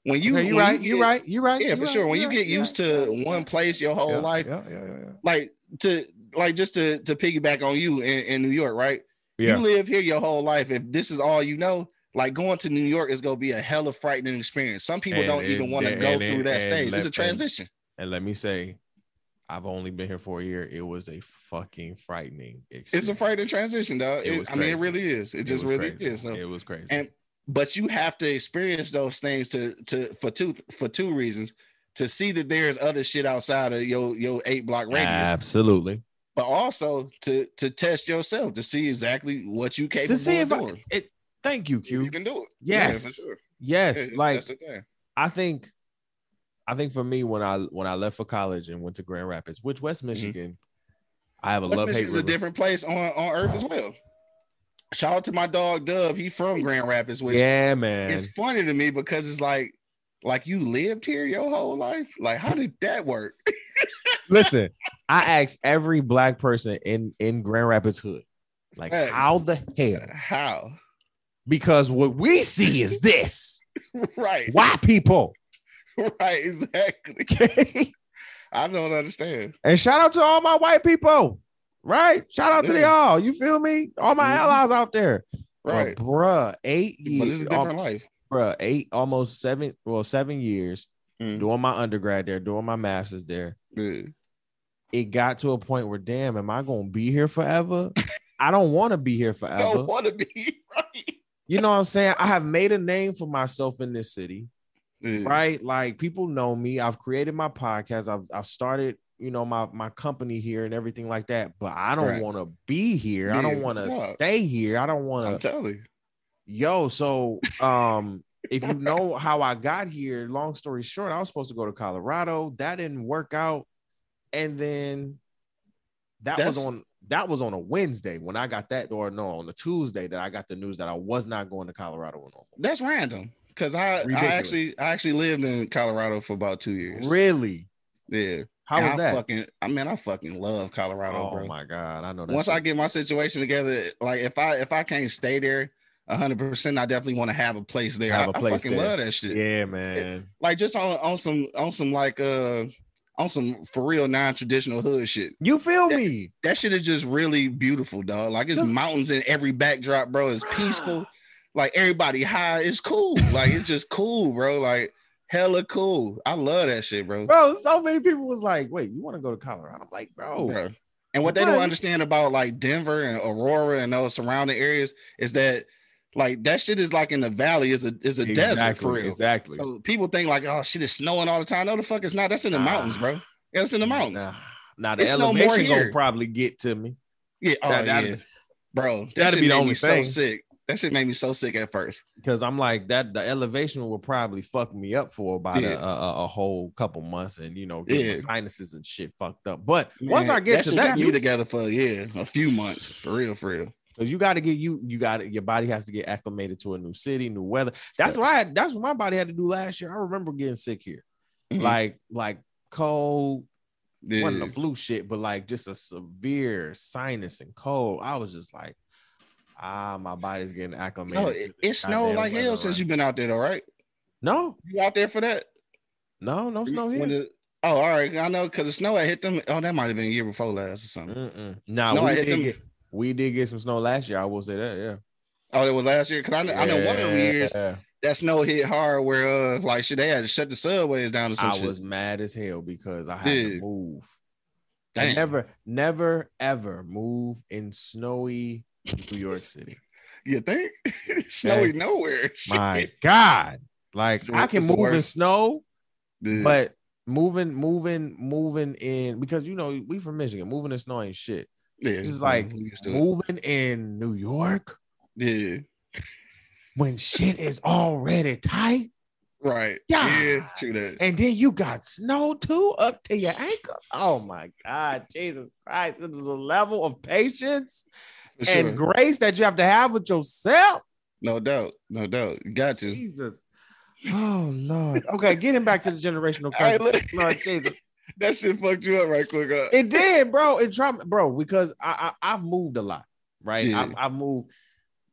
When you, okay, you're when right you you're get- right you're right Yeah, you're for right, sure. When you're right, get used to one place your whole yeah, life, yeah, yeah, yeah, yeah. like to like just to to piggyback on you in, in New York, right? Yeah. You live here your whole life. If this is all you know, like going to New York is gonna be a hella frightening experience. Some people And- don't even want to go and- through that and stage. let- It's a transition. And let me say, I've only been here for a year. It was a fucking frightening It's a frightening transition, though. It It- was I mean, it really is. It, It just really crazy. is. So, it was crazy. and but you have to experience those things to to for two for two reasons to see that there's other shit outside of your your eight block radius Absolutely. but also to to test yourself to see exactly what you capable To see of if I, it. Thank you, Q. you can do it. Yes. yeah, sure. Yes, Yeah, like that's the thing. I think, I think for me when I when I left for college and went to Grand Rapids, which West Michigan, I have a Mm-hmm. West love hate. Michigan's a different place on on earth as well. Shout out to my dog Dub. He from Grand Rapids, which Yeah, man. It's funny to me because it's like like you lived here your whole life. Like, how did that work? Listen, I asked every black person in in Grand Rapids hood, like, Facts. how the hell? How? Because what we see is this Right. white people. Right. Exactly. Okay. I don't understand. And shout out to all my white people, right? Shout out to Yeah. the all. You feel me? All my Mhm. allies out there. Right. But bruh, eight But it's years, a different life. bruh, eight, almost seven, well, seven years Mm. doing my undergrad there, doing my master's there. It got to a point where, damn, am I gonna be here forever? I don't want to be here forever. Don't want to be right. You know what I'm saying? I have made a name for myself in this city. Yeah. right? Like people know me. I've created my podcast. I've I've started, you know, my my company here and everything like that. But I don't Right. want to be here. I don't want to stay here. I don't want to. telling you. Yo, so um, if you know how I got here, long story short, I was supposed to go to Colorado. That didn't work out, and then that was on that was on a Wednesday when I got that, or no, on a Tuesday that I got the news that I was not going to Colorado. That's random. Cause I, I actually I actually lived in Colorado for about two years. Really? Yeah. How And was I that? fucking I mean I fucking love Colorado, oh bro. my god, I know that. Once shit. I get my situation together, like if I if I can't stay there hundred percent, I definitely want to have a place there. Have I a place I fucking there. love that shit. Yeah, man. Like just on on some on some like uh on some for real non-traditional hood shit. You feel Yeah. me? That shit is just really beautiful, dog. Like it's mountains in every backdrop, bro. It's peaceful. Like everybody high. It's cool. Like it's just cool, bro. Like hella cool. I love that shit, bro. Bro, so many people was like, wait, you want to go to Colorado? I'm like, bro. Bro. And what they don't understand about like Denver and Aurora and those surrounding areas is that like that shit is like in the valley is a is a desert for real. Exactly. So people think like, oh shit is snowing all the time. No, the fuck it's not. That's in the Nah. mountains, bro. Yeah, It's in the mountains. Nah, nah the It's no more elevation gonna probably get to me. Yeah, oh That- yeah, bro. That that'd be the only thing. so sick. That shit made me so sick at first. because I'm like that. The elevation will probably fuck me up for about Yeah. a, a, a whole couple months, and you know, get Yeah. sinuses and shit fucked up. But once I get to that, you together for yeah, a few months for real, for real. because you got to get you, you got your body has to get acclimated to a new city, new weather. That's what I had. That's what my body had to do last year. I remember getting sick here, Mhm. like like cold, Yeah. wasn't a flu shit, but like just a severe sinus and cold. I was just like, ah, my body's getting acclimated. No, it, it snowed like hell since right you've been out there, though, right? No, You out there for that? no, no snow here. The- oh, all right. I know because the snow had hit them. Oh, that might have been a year before last or something. Mm-mm. Nah, we did get we did get some snow last year. I will say that. Yeah, Oh, it was last year. Cause I know, I know one of the years that snow hit hard where uh like shit they had to shut the subways down or some I shit. was mad as hell because I had Yeah. to move. I never, never, ever move in snowy New York City. You think? Snowy nowhere. My Shit. God, like I can move in snow, Yeah. but moving, moving, moving in because you know we from Michigan, moving in snow ain't shit. yeah, It's like we used to it. moving in New York Yeah, when shit is already tight. right. Yeah. Yeah, true that. And then you got snow too up to your ankle. Oh my God, Jesus Christ. This is a level of patience sure. and grace that you have to have with yourself. no doubt. No doubt. Got to. Jesus. Oh Lord. Okay, getting back to the generational curse. look. Lord Jesus. That shit fucked you up right quick. Uh, It did, bro. It trauma, bro, because I, I I've moved a lot, right? Yeah. I've, I've moved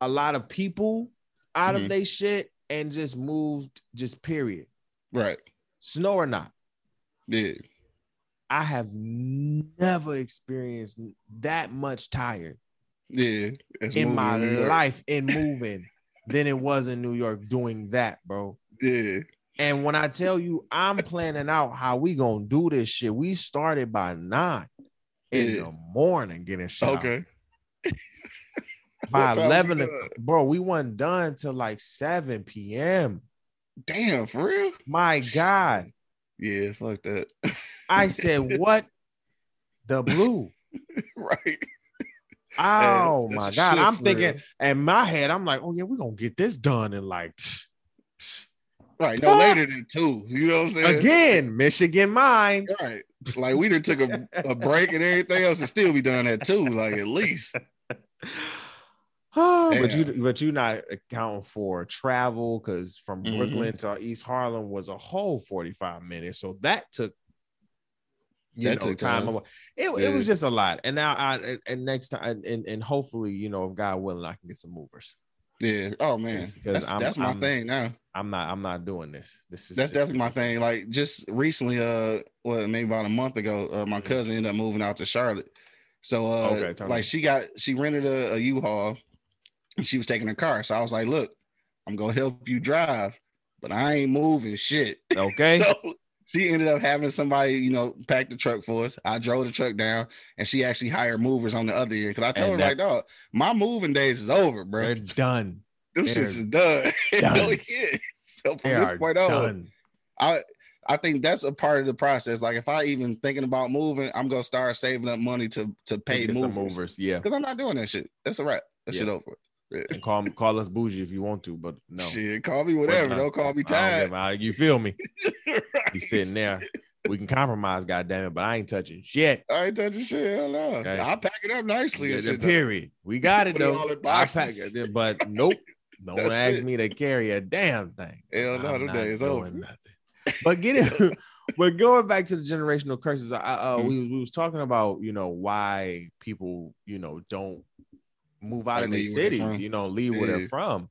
a lot of people out Mhm. of their shit and just moved, just period. right. Snow or not. Yeah. I have never experienced that much tired Yeah. In my life in moving than it was in New York doing that, bro. Yeah. And when I tell you I'm planning out how we gonna do this shit, we started by nine in Yeah. the morning getting shit. out. Okay. By 11, we o- done? bro, we wasn't done till like 7 p.m. Damn, for real? My God. Yeah, fuck that. I said, what the blue? right. Oh my God. shift I'm thinking, in my head, I'm like, oh yeah, we're gonna get this done in like Right. No later than two. You know what I'm saying? again, Michigan mine. Right. Like we done took a, a break and everything else and still be done at two, like at least. Oh, but you but you not accounting for travel because from Mhm. Brooklyn to East Harlem was a whole 45 minutes. So that took you That know took time. time. It, it was just a lot. And now I and next time and, and hopefully, you know, if God willing, I can get some movers. Yeah. Oh man. That's I'm- that's my I'm- thing now. I'm not I'm not doing this. This is That's definitely my thing. Like just recently, uh, well, maybe about a month ago, uh, my Mhm. cousin ended up moving out to Charlotte. So, uh, Okay, tell me. like she got she rented a, a U-Haul. And she was taking her car, so I was like, "Look, I'm gonna help you drive, but I ain't moving shit." okay. So she ended up having somebody, you know, pack the truck for us. I drove the truck down, and she actually hired movers on the other end. Because I told And her, that- like, dog, my moving days is over, bro. They're done. Them they're shits is done. done. no, yeah. So from They this are point on. I I think that's a part of the process. Like if I even thinking about moving, I'm gonna start saving up money to to pay Get some movers movers, yeah. because I'm not doing that shit. That's a wrap. That Yeah. shit over. And call call us bougie if you want to, but no. Shit, call me whatever. not. Don't call me I tired. you feel me? Right. You sitting there. We can compromise, goddamn it, but I ain't touching shit. I ain't touching shit. Hell no. Okay. I'll pack it up nicely. Yeah, and the though. period. We got it it though. in I pack it, but nope. No one asked it. me to carry a damn thing. Hell no, not days doing over. nothing. But getting, but going back to the generational curses, I, uh, Mhm. we we was talking about you know why people you know don't move out Like of their cities, you know, leave where they're from,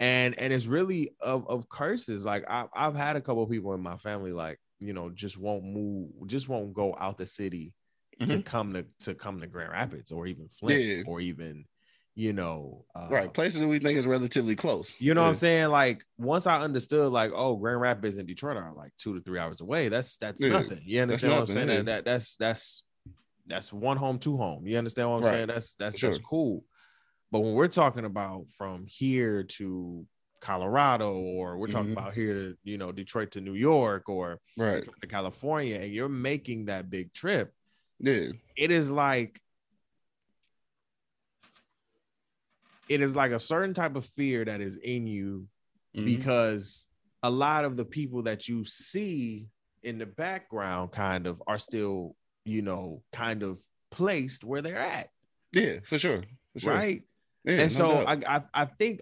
and and it's really of of curses. Like I, I've had a couple of people in my family like you know just won't move, just won't go out the city to Mhm. come to to come to Grand Rapids or even Flint Yeah. or even you know uh, Right. Places that we think is relatively close. you know what I'm saying? Like once I understood, like, oh, Grand Rapids and Detroit are like two to three hours away. That's that's Yeah, nothing. You understand what I'm saying? yeah. That, that that's that's that's one home, two home. You understand what I'm Right. saying? That's that's Sure. that's cool. But when we're talking about from here to Colorado, or we're talking Mhm. about here, you know, Detroit to New York, or Right. Detroit to California, and you're making that big trip, Yeah. it is like it is like a certain type of fear that is in you Mhm. because a lot of the people that you see in the background kind of are still, you know, kind of placed where they're at, yeah, for sure. For sure. right? Yeah, and no so. I, I I think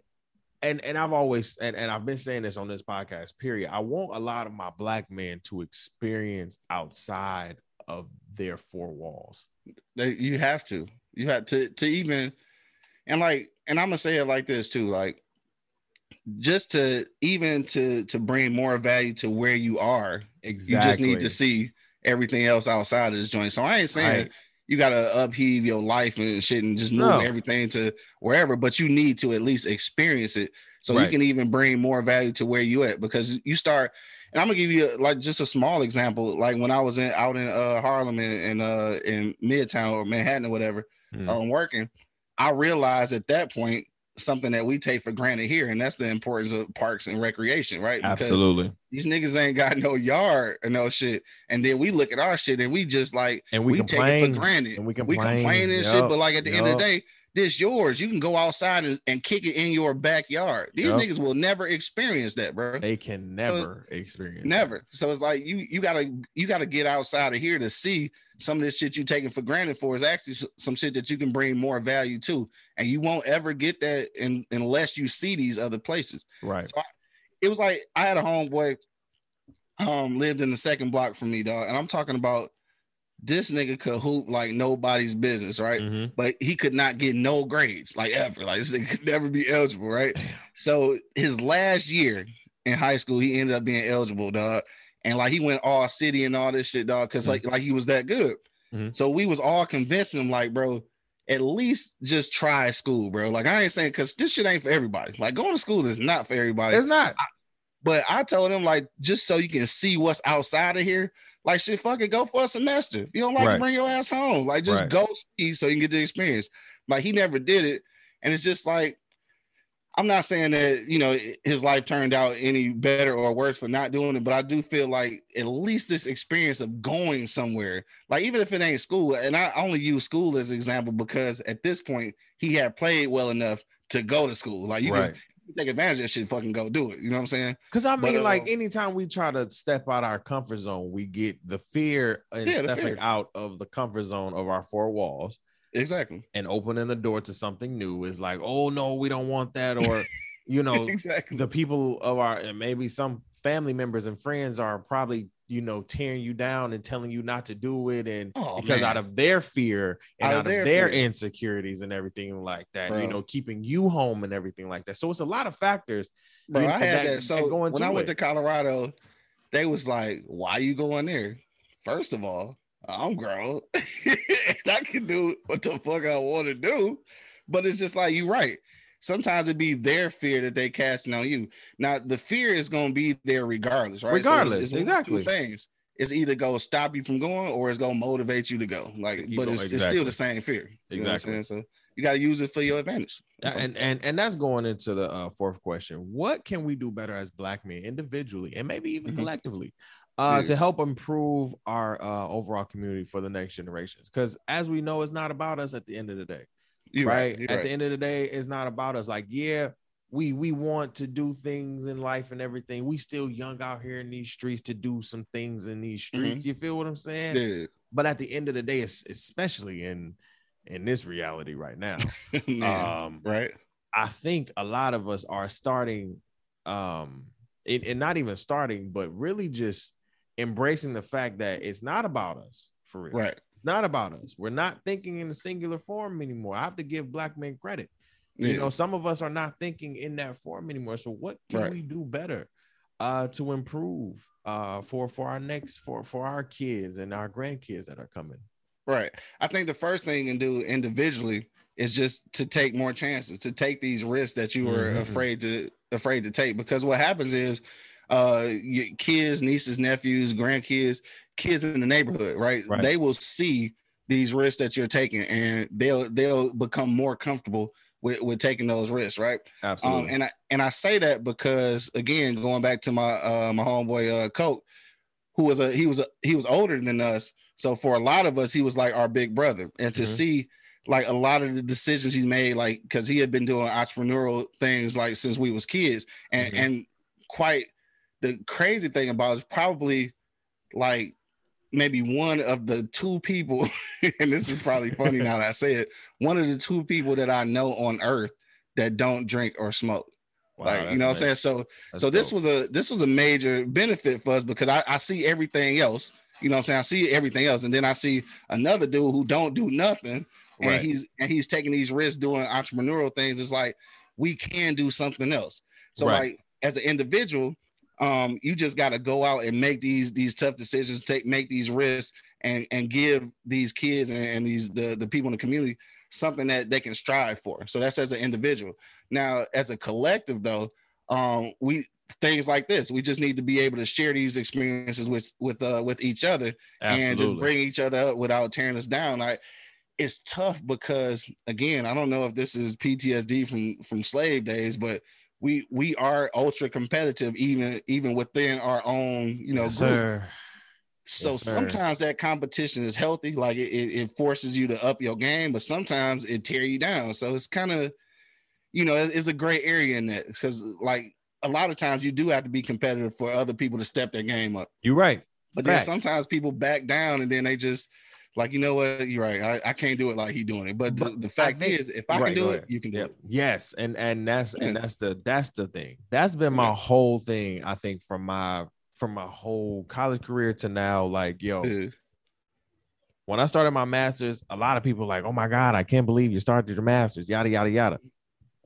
and and I've always and, and I've been saying this on this podcast, period. I want a lot of my black men to experience outside of their four walls. You have to. You have to to even and like and I'm gonna say it like this too, like just to even to to bring more value to where you are, Exactly. you just need to see everything else outside of this joint. So I ain't saying Right. You gotta upheave your life and shit and just move No. everything to wherever, but you need to at least experience it so you can even bring more value to where you at because you start and I'm gonna give you like just a small example. Like when I was in out in uh Harlem and, and uh in Midtown or Manhattan or whatever, Mhm. um working, I realized at that point something that we take for granted here, and that's the importance of parks and recreation, right? Because Absolutely. these niggas ain't got no yard and no shit. And then we look at our shit and we just like And we, we, take it for granted. and we we complain. complain and shit, but like at the end of the day, this yours. You can go outside and, and kick it in your backyard. These Yup. niggas will never experience that, bro. They can never experience. Never. So it's like you you gotta you gotta get outside of here to see some of this shit you taking for granted for is actually some shit that you can bring more value to, and you won't ever get that in, unless you see these other places. Right. It was like I had a homeboy, um, lived in the second block from me, dog, and I'm talking about this nigga could hoop like nobody's business, right? Mhm. But he could not get no grades, like ever. Like this nigga could never be eligible, right? So his last year in high school, he ended up being eligible, dog. And like he went all city and all this shit, dog, because like like he was that good. Mhm. So we was all convincing him, like, bro, at least just try school, bro. Like I ain't saying because this shit ain't for everybody. Like going to school is not for everybody. It's not. But I told him like just so you can see what's outside of here, like shit, fucking go for a semester. If you don't like Right. bring your ass home. Like just Right. go see so you can get the experience. Like he never did it, and it's just like I'm not saying that you know his life turned out any better or worse for not doing it, but I do feel like at least this experience of going somewhere, like even if it ain't school, and I only use school as an example because at this point he had played well enough to go to school. Like you right. can take advantage of that shit, fucking go do it. You know what I'm saying? Because I But, mean, like uh, anytime we try to step out our comfort zone, we get the fear in Yeah, stepping fear. out of the comfort zone of our four walls Exactly. and opening the door to something new is like, oh no, we don't want that. Or, you know, exactly. the people of our and maybe some family members and friends are probably you know tearing you down and telling you not to do it and Oh, because man. out of their fear and Out out, of their their, insecurities and everything like that you know keeping you home and everything like that so it's a lot of factors Bro, you I had that- that. So when I went it. to Colorado, they was like, "Why you going there?" First of all, I'm grown. I can do what the fuck I want to do. But it's just like you right. Sometimes it be their fear that they casting on you. Now the fear is gonna be there regardless, right? So it's- Regardless, one of two exactly. things. It's either gonna stop you from going or it's gonna motivate you to go. Like, but it's, it's still the same fear. You know what I'm Exactly. So you gotta use it for your advantage. So- and and and that's going into the uh, fourth question. What can we do better as black men individually and maybe even Mhm. collectively uh, Yeah. to help improve our uh, overall community for the next generations? Because as we know, it's not about us at the end of the day, You're right? You're At right. the end of the day, it's not about us. Like, yeah, we we want to do things in life and everything. We still young out here in these streets to do some things in these streets. You feel what I'm saying? yeah. But at the end of the day, especially in in this reality right now. Um, right. I think a lot of us are starting, um, and, and not even starting, but really just embracing the fact that it's not about us for real. Right. It's not about us. We're not thinking in a singular form anymore. I have to give black men credit. Yeah. You know, some of us are not thinking in that form anymore. So what can Right. we do better uh to improve uh for for our next for for our kids and our grandkids that are coming? Right. I think the first thing you can do individually is just to take more chances, to take these risks that you were Mhm. afraid to afraid to take. Because what happens is uh your kids, nieces, nephews, grandkids, kids in the neighborhood, right? Right. They will see these risks that you're taking and they'll they'll become more comfortable with, with taking those risks, right? Absolutely. Um, and I and I say that because again, going back to my uh my homeboy uh Coke, who was a he was a he was older than us. So for a lot of us, he was like our big brother. And to Mhm. see like a lot of the decisions he made, like because he had been doing entrepreneurial things like since we was kids, and Mhm. and quite the crazy thing about it is probably like maybe one of the two people, and this is probably funny now that I say it, one of the two people that I know on earth that don't drink or smoke. Wow, like you know what I'm saying? So That's so this dope. was a this was a major benefit for us because I, I see everything else. You know what I'm saying? I see everything else, and then I see another dude who don't do nothing, and Right. he's and he's taking these risks doing entrepreneurial things. It's like we can do something else. So Right. like as an individual, um, you just got to go out and make these these tough decisions, take make these risks, and and give these kids and, and these the the people in the community something that they can strive for. So that's as an individual. Now, as a collective, though, um, we things like this, we just need to be able to share these experiences with with uh with each other and just bring each other up without tearing us down. Like it's tough because again, I don't know if this is PTSD from from slave days, but we we are ultra competitive even even within our own you know Yes, group. sir. So Yes, sometimes that competition is healthy, like it, it, forces you to up your game, but sometimes it tear you down. So it's kind of, you know, it- it's a gray area in that because like a lot of times you do have to be competitive for other people to step their game up. You're right. But then sometimes people back down and then they just like, you know what, you're right. I, I can't do it like he doing it. But the, the fact think- is, if I Right, can do it, you can do Yep. it. Yes, and and that's and that's the that's the thing. That's been my Yeah. whole thing. I think from my from my whole college career to now. Like, yo, Yeah. when I started my masters, a lot of people like, oh my god, I can't believe you started your masters. Yada yada yada.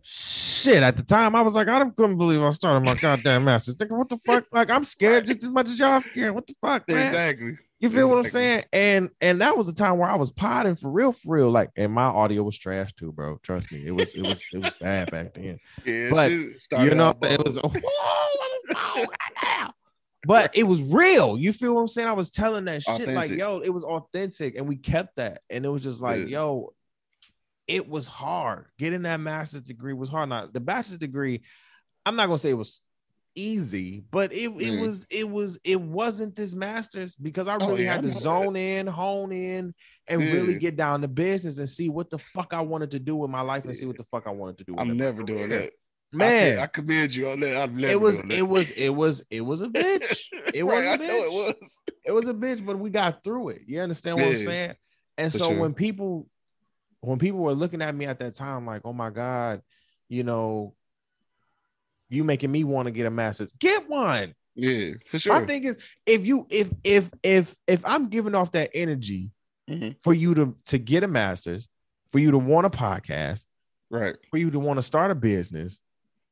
Shit, at the time I was like, I don't couldn't believe I started my goddamn masters. Nigga, what the fuck? Like, I'm scared just as much as y'all scared. What the fuck, man? Exactly. You feel what I'm saying? And and that was the time where I was potting for real, for real. Like, and my audio was trash too, bro. Trust me, it was it was it was bad back then. Yeah. But, You know, it was bold. whoa, what is wrong now? But it was real. You feel what I'm saying? I was telling that shit like, yo, it was authentic, and we kept that. And it was just like, Yeah. yo, it was hard. Getting that master's degree was hard. Now, the bachelor's degree, I'm not gonna say it was easy, but it, it Yeah. was it was it wasn't this master's because I Oh, really yeah, had to zone in, hone in, and really mm. get down to business and see what the fuck I wanted to do with my life and see what the fuck I wanted to do. I'm never doing that. Man. can't- I commend you. I'm never it was it was it was it was a bitch. It was right, a I know it bitch. was. It was a bitch, but we got through it. You understand what I'm saying? And so sure. when people when people were looking at me at that time, like, oh my God, you know, you making me want to get a master's. Get one. Yeah, for sure. My thing is if you if if if if I'm giving off that energy Mhm. for you to to get a master's, for you to want a podcast, right. for you to want to start a business,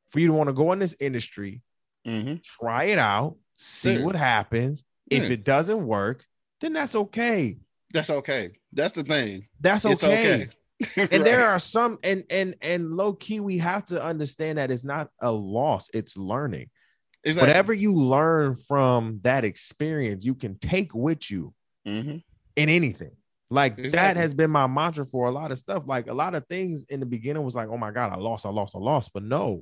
for you to want to go in this industry, mm-hmm. try it out, see Yeah. what happens. If it doesn't work, then that's okay. That's okay. That's the thing. That's okay. okay. And there are some and and and low key, we have to understand that it's not a loss, it's learning. exactly. Whatever you learn from that experience, you can take with you Mhm. in anything. Like that has been my mantra for a lot of stuff. Like a lot of things in the beginning was like, oh my God, I lost, I lost, I lost. But no,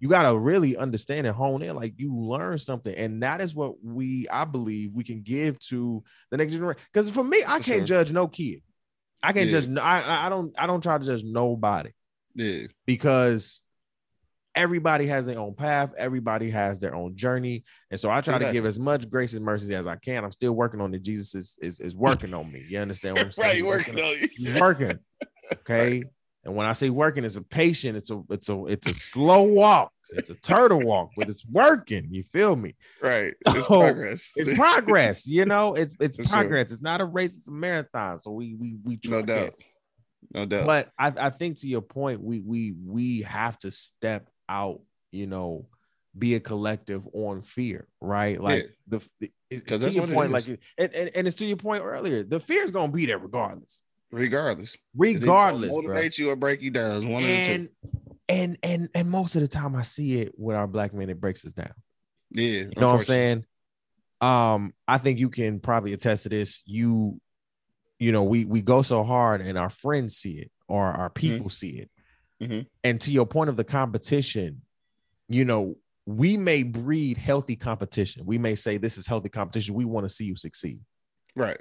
you got to really understand and hone in like you learn something and that is what we i believe we can give to the next generation because for me i For can't sure. judge no kid i can't Yeah. no- I, I- don't i don't try to judge nobody Yeah. because everybody has their own path everybody has their own journey and so i try to give as much grace and mercy as i can i'm still working on it jesus is is, is working on me you understand what i'm saying right. He's Working on you. He's working. Okay. And when I say working, it's a patient, it's a it's a it's a slow walk, it's a turtle walk, but it's working. You feel me? Right. It's Oh, progress. It's progress, you know, it's it's For sure. progress. It's not a race, it's a marathon. So we we we no doubt. it. No doubt. But I, I think to your point, we we we have to step out, you know, be a collective on fear, right? Like the it's, it's 'Cause to that's your point, like and, and, and it's to your point earlier. The fear is gonna be there regardless. Regardless. Regardless, bro. you or break you down. One of the two. And and and most of the time I see it with our black men, it breaks us down. Yeah. You know what I'm saying? Um, I think you can probably attest to this. You, you know, we we go so hard and our friends see it or our people see it. Mhm. And to your point of the competition, you know, we may breed healthy competition. We may say this is healthy competition. We want to see you succeed. Right.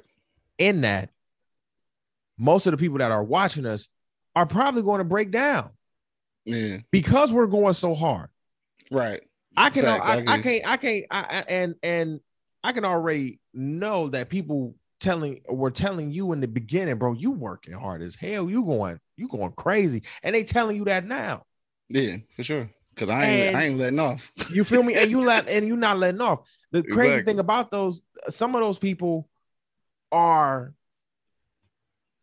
In that, most of the people that are watching us are probably going to break down Yeah. because we're going so hard. Right. I can, Facts, I I, I can't, I can't, I, I- and and I can already know that people telling were telling you in the beginning, bro, you working hard as hell. You going, you going crazy, and they telling you that now. Yeah, for sure. Cause I ain't And- I ain't letting off. You feel me? and you let, and you not letting off. The crazy Exactly. thing about those, some of those people are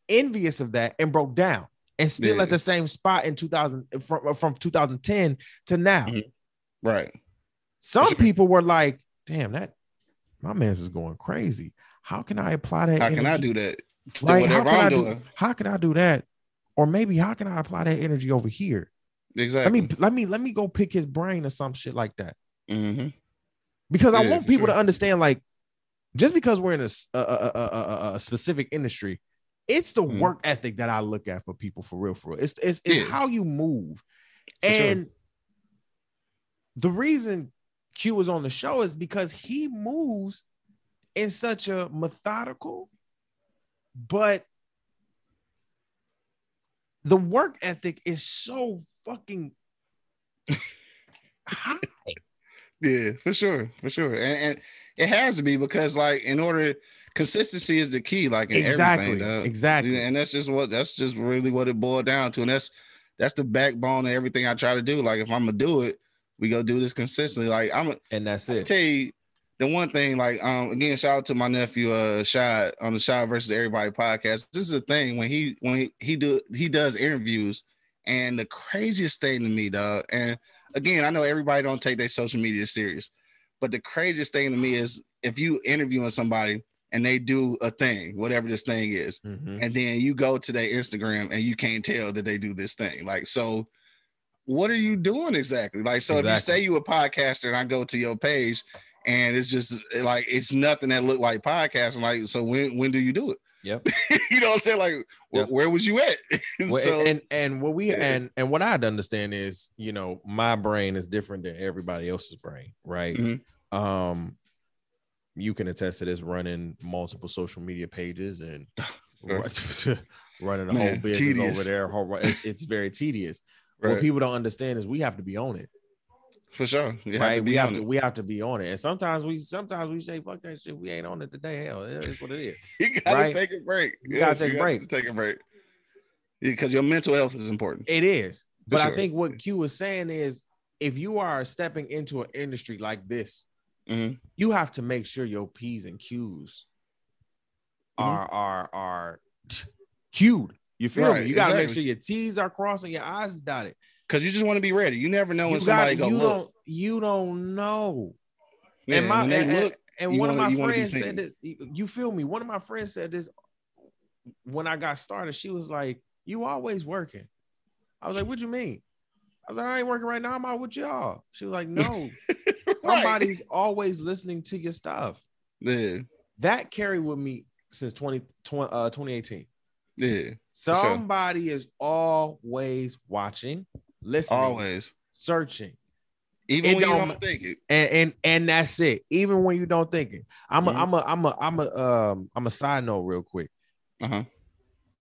envious of that and broke down, and still Yeah. at the same spot in 2000 from from 2010 to now. Mhm. Right. Some sure. people were like, "Damn, that my man's is going crazy. How can I apply that? How can I do that? To right? whatever how can I'm I do, doing. How can I do that? Or maybe how can I apply that energy over here? Exactly. Let me let me let me go pick his brain or some shit like that. hmm Because I want people sure. to understand, like, just because we're in a a a specific industry, it's the Mhm. work ethic that I look at for people for real, for real. It's it's, it's Yeah. how you move, For sure. and the reason Q was on the show is because he moves in such a methodical, but the work ethic is so fucking high. Yeah, for sure, for sure, and, and it has to be because like in order consistency is the key, like in Exactly, everything. dog. exactly. and that's just what that's just really what it boiled down to, and that's that's the backbone of everything I try to do. Like if I'm gonna do it, we go do this consistently. Like I'm And that's I it. tell you the one thing. Like um again, shout out to my nephew uh Shad on the Shad versus Everybody podcast. This is the thing when he when he, he do he does interviews, and the craziest thing to me, dog, and again, I know everybody don't take their social media serious, but the craziest thing to me is if you interviewing somebody and they do a thing, whatever this thing is, Mhm. and then you go to their Instagram and you can't tell that they do this thing. Like, so what are you doing exactly? Like, so if you say you a podcaster and I go to your page and it's just like it's nothing that look like podcasting, like, so when when do you do it? Yep. you know what I'm saying? Like, wh- Yep. where was you at? Well, so and and what we Yeah. and and what I'd understand is, you know, my brain is different than everybody else's brain, right? Mhm. Um, you can attest to this running multiple social media pages and running a Man, whole business tedious. over there. It's, it's very tedious. right, What people don't understand is we have to be on it, for sure. You right? be we have to it. we have to be on it, and sometimes we sometimes we say fuck that shit. We ain't on it today. Hell, it is what it is. You gotta right? take a break. You gotta take a have break. Take a break. Because your mental health is important. It is. But I think what Q was saying is if you are stepping into an industry like this, Mhm. you have to make sure your P's and Q's Mhm. are are are cued. You feel Right, me? You gotta make sure your T's are crossing, your I's dotted. Because you just want to be ready. You never know when You, somebody got, go you look. don't you don't know. Yeah, and my and, and- look, and you one wanna- of my friends said this. You feel me? One of my friends said this when I got started. She was like, "You always working." I was like, "What you mean?" I was like, "I ain't working right now. I'm out with y'all." She was like, "No, Right. somebody's always listening to your stuff." Yeah, That carried with me since 20, twen- uh, 2018. yeah, sure. Somebody is always watching, listening, always. searching. Even It when you don't think it. and and and that's it. Even when you don't think it, I'm a, Mhm. I'm a, I'm a, I'm a, um, I'm a side note real quick. Uh-huh.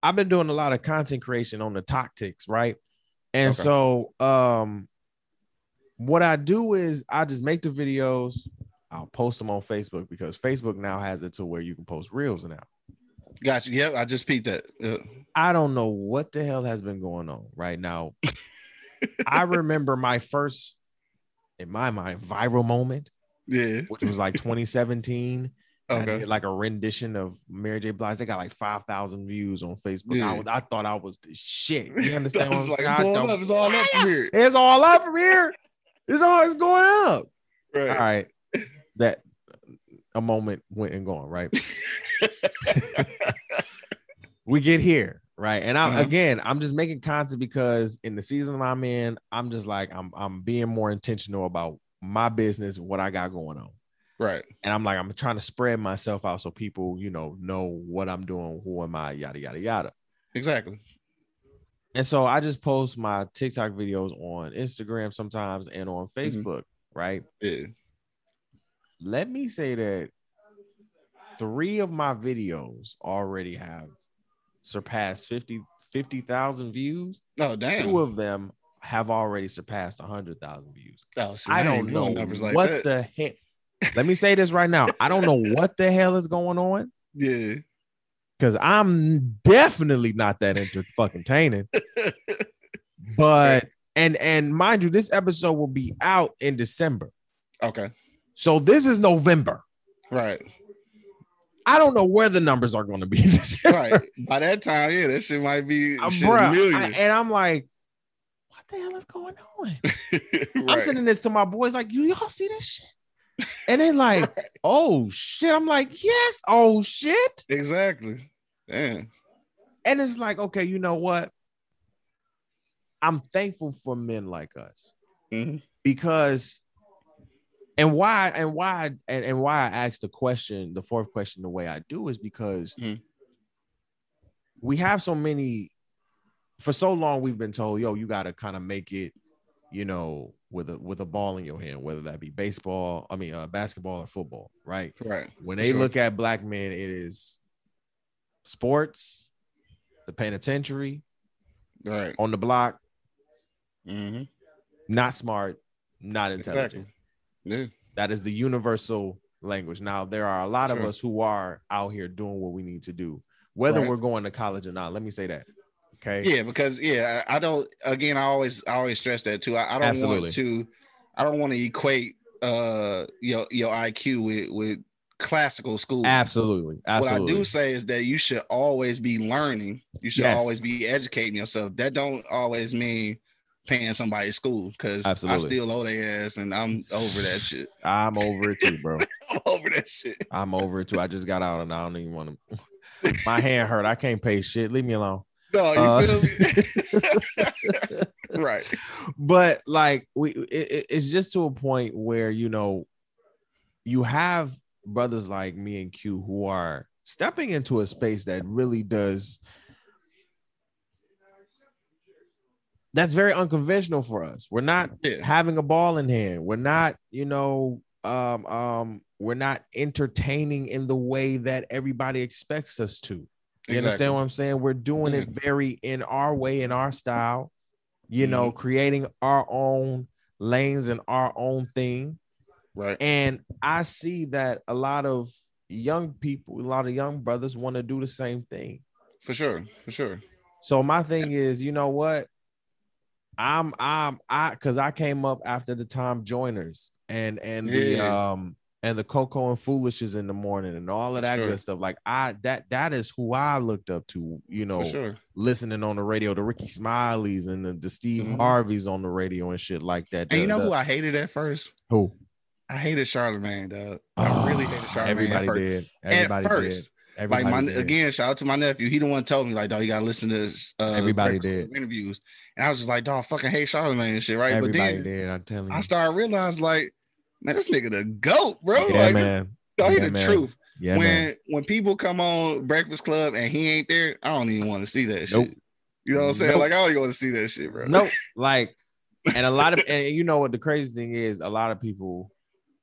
I've been doing a lot of content creation on the TikToks, right? And Okay. so, um, what I do is I just make the videos. I'll post them on Facebook because Facebook now has it to where you can post reels now. Got you. Yep, I just peeped that. Yeah. I don't know what the hell has been going on right now. I remember my first, in my mind, viral moment, Yeah. which was like 2017. I Okay. did like a rendition of Mary J. Blige. They got like 5,000 views on Facebook. I, was, I thought I was the shit. You understand I what was I'm like, saying? I'm I pulling don't- It's all up from here. It's all up from here. It's all it's going up. Right. All right. That a moment went and gone, right? we get here, right? And I Uh-huh. again, I'm just making content because in the season I'm in, I'm just like I'm I'm being more intentional about my business, what I got going on. Right. And I'm like, I'm trying to spread myself out so people, you know, know what I'm doing, who am I, yada yada yada. Exactly. And so I just post my TikTok videos on Instagram sometimes and on Mm-hmm. Facebook, right? Yeah. Let me say that three of my videos already have surpassed 50 50,000 views. Oh damn. Two of them have already surpassed 100,000 views. oh, see, I ain't don't know numbers like what that. the heck. Let me say this right now. I don't know what the hell is going on Yeah. Because I'm definitely not that into fucking entertaining. But and and mind you, this episode will be out in December. Okay. So this is November. Right. I don't know where the numbers are going to be in December. Right. By that time, yeah, that shit might be Uh, shit, bruh, a million. I- and I'm like, what the hell is going on? I'm sending this to my boys, like, you y'all see this shit? And then like, oh shit. I'm like, yes, oh shit. Exactly. Damn. And it's like, okay, you know what? I'm thankful for men like us Mhm. because and why and why and, and why I asked the question, the fourth question the way I do is because Mhm. we have so many for so long we've been told, yo, you gotta kind of make it, you know, with a with a ball in your hand, whether that be baseball, I mean uh, basketball or football, right? Right. When they sure. look at black men, it is sports, the penitentiary, Right. on the block, Mm-hmm. not smart, not intelligent. Yeah. That is the universal language. Now, there are a lot of us who are out here doing what we need to do, whether Right. we're going to college or not. Let me say that. Okay. Yeah, because yeah, I don't. Again, I always, I always stress that too. I, I don't Absolutely. want to, I don't want to equate uh your your IQ with with classical school. Absolutely. Absolutely. What I do say is that you should always be learning. You should Yes. always be educating yourself. That don't always mean paying somebody's school because I still owe their ass, and I'm over that shit. I'm over it too, bro. I'm over that shit. I'm over it too. I just got out and I don't even want to. My hand hurt. I can't pay shit. Leave me alone. No, Uh, right. but like we it, it- it's just to a point where you know you have brothers like me and q who are stepping into a space that really does that's very unconventional for us we're not Yeah. having a ball in hand we're not you know um um we're not entertaining in the way that everybody expects us to you Exactly. understand what I'm saying? We're doing it very in our way, in our style, you know, Mm-hmm. creating our own lanes and our own thing. Right. And I see that a lot of young people, a lot of young brothers want to do the same thing. For sure. For sure. So my thing is, you know what? I'm I'm I because I came up after the Tom Joyners and and the um and the Coco and Foolishes in the morning and all of that Sure. good stuff. Like I that that is who I looked up to, you know, sure. listening on the radio, the Rickey Smileys and the, the Steve Mhm. Harveys on the radio and shit like that. And you know the- who I hated at first? who? I hated Charlemagne, dog. I really hated Charlemagne. Everybody at first. did. Everybody at first. did. Everybody like my did. again, shout out to my nephew. He the one told me like, dog, you gotta listen to uh, Everybody did. interviews, and I was just like, dog, fucking hate Charlemagne and shit, right? Everybody but then did. I'm telling you. I started realizing like, man, this nigga the goat, bro. yeah, like, man. dog, he Yeah, the man. truth. Yeah, when man. when people come on Breakfast Club and he ain't there, I don't even want to see that Nope. shit. You know what I'm saying? Nope. Like, I don't even want to see that shit, bro. Nope. Like, and a lot of, and you know what the crazy thing is, a lot of people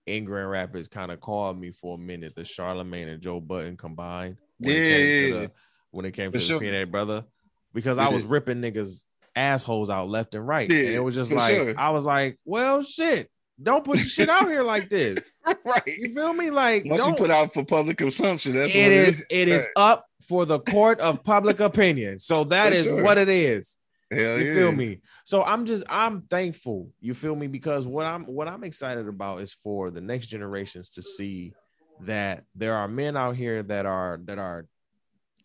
in Grand Rapids kind of called me for a minute, the Charlemagne and Joe Budden combined. When it Yeah, came yeah, to the, when it came For to sure. the Peanut Brother, because I was ripping niggas assholes out left and right, Yeah, and it was just like sure. I was like, well, shit, don't put your shit out here like this. right. You feel me? Like, Once you don't, put out for public consumption, that's it is it is Right. up for the court of public opinion. So that For is sure. what it is. Hell You yeah. feel me? So I'm just I'm thankful. You feel me? Because what I'm what I'm excited about is for the next generations to see that there are men out here that are that are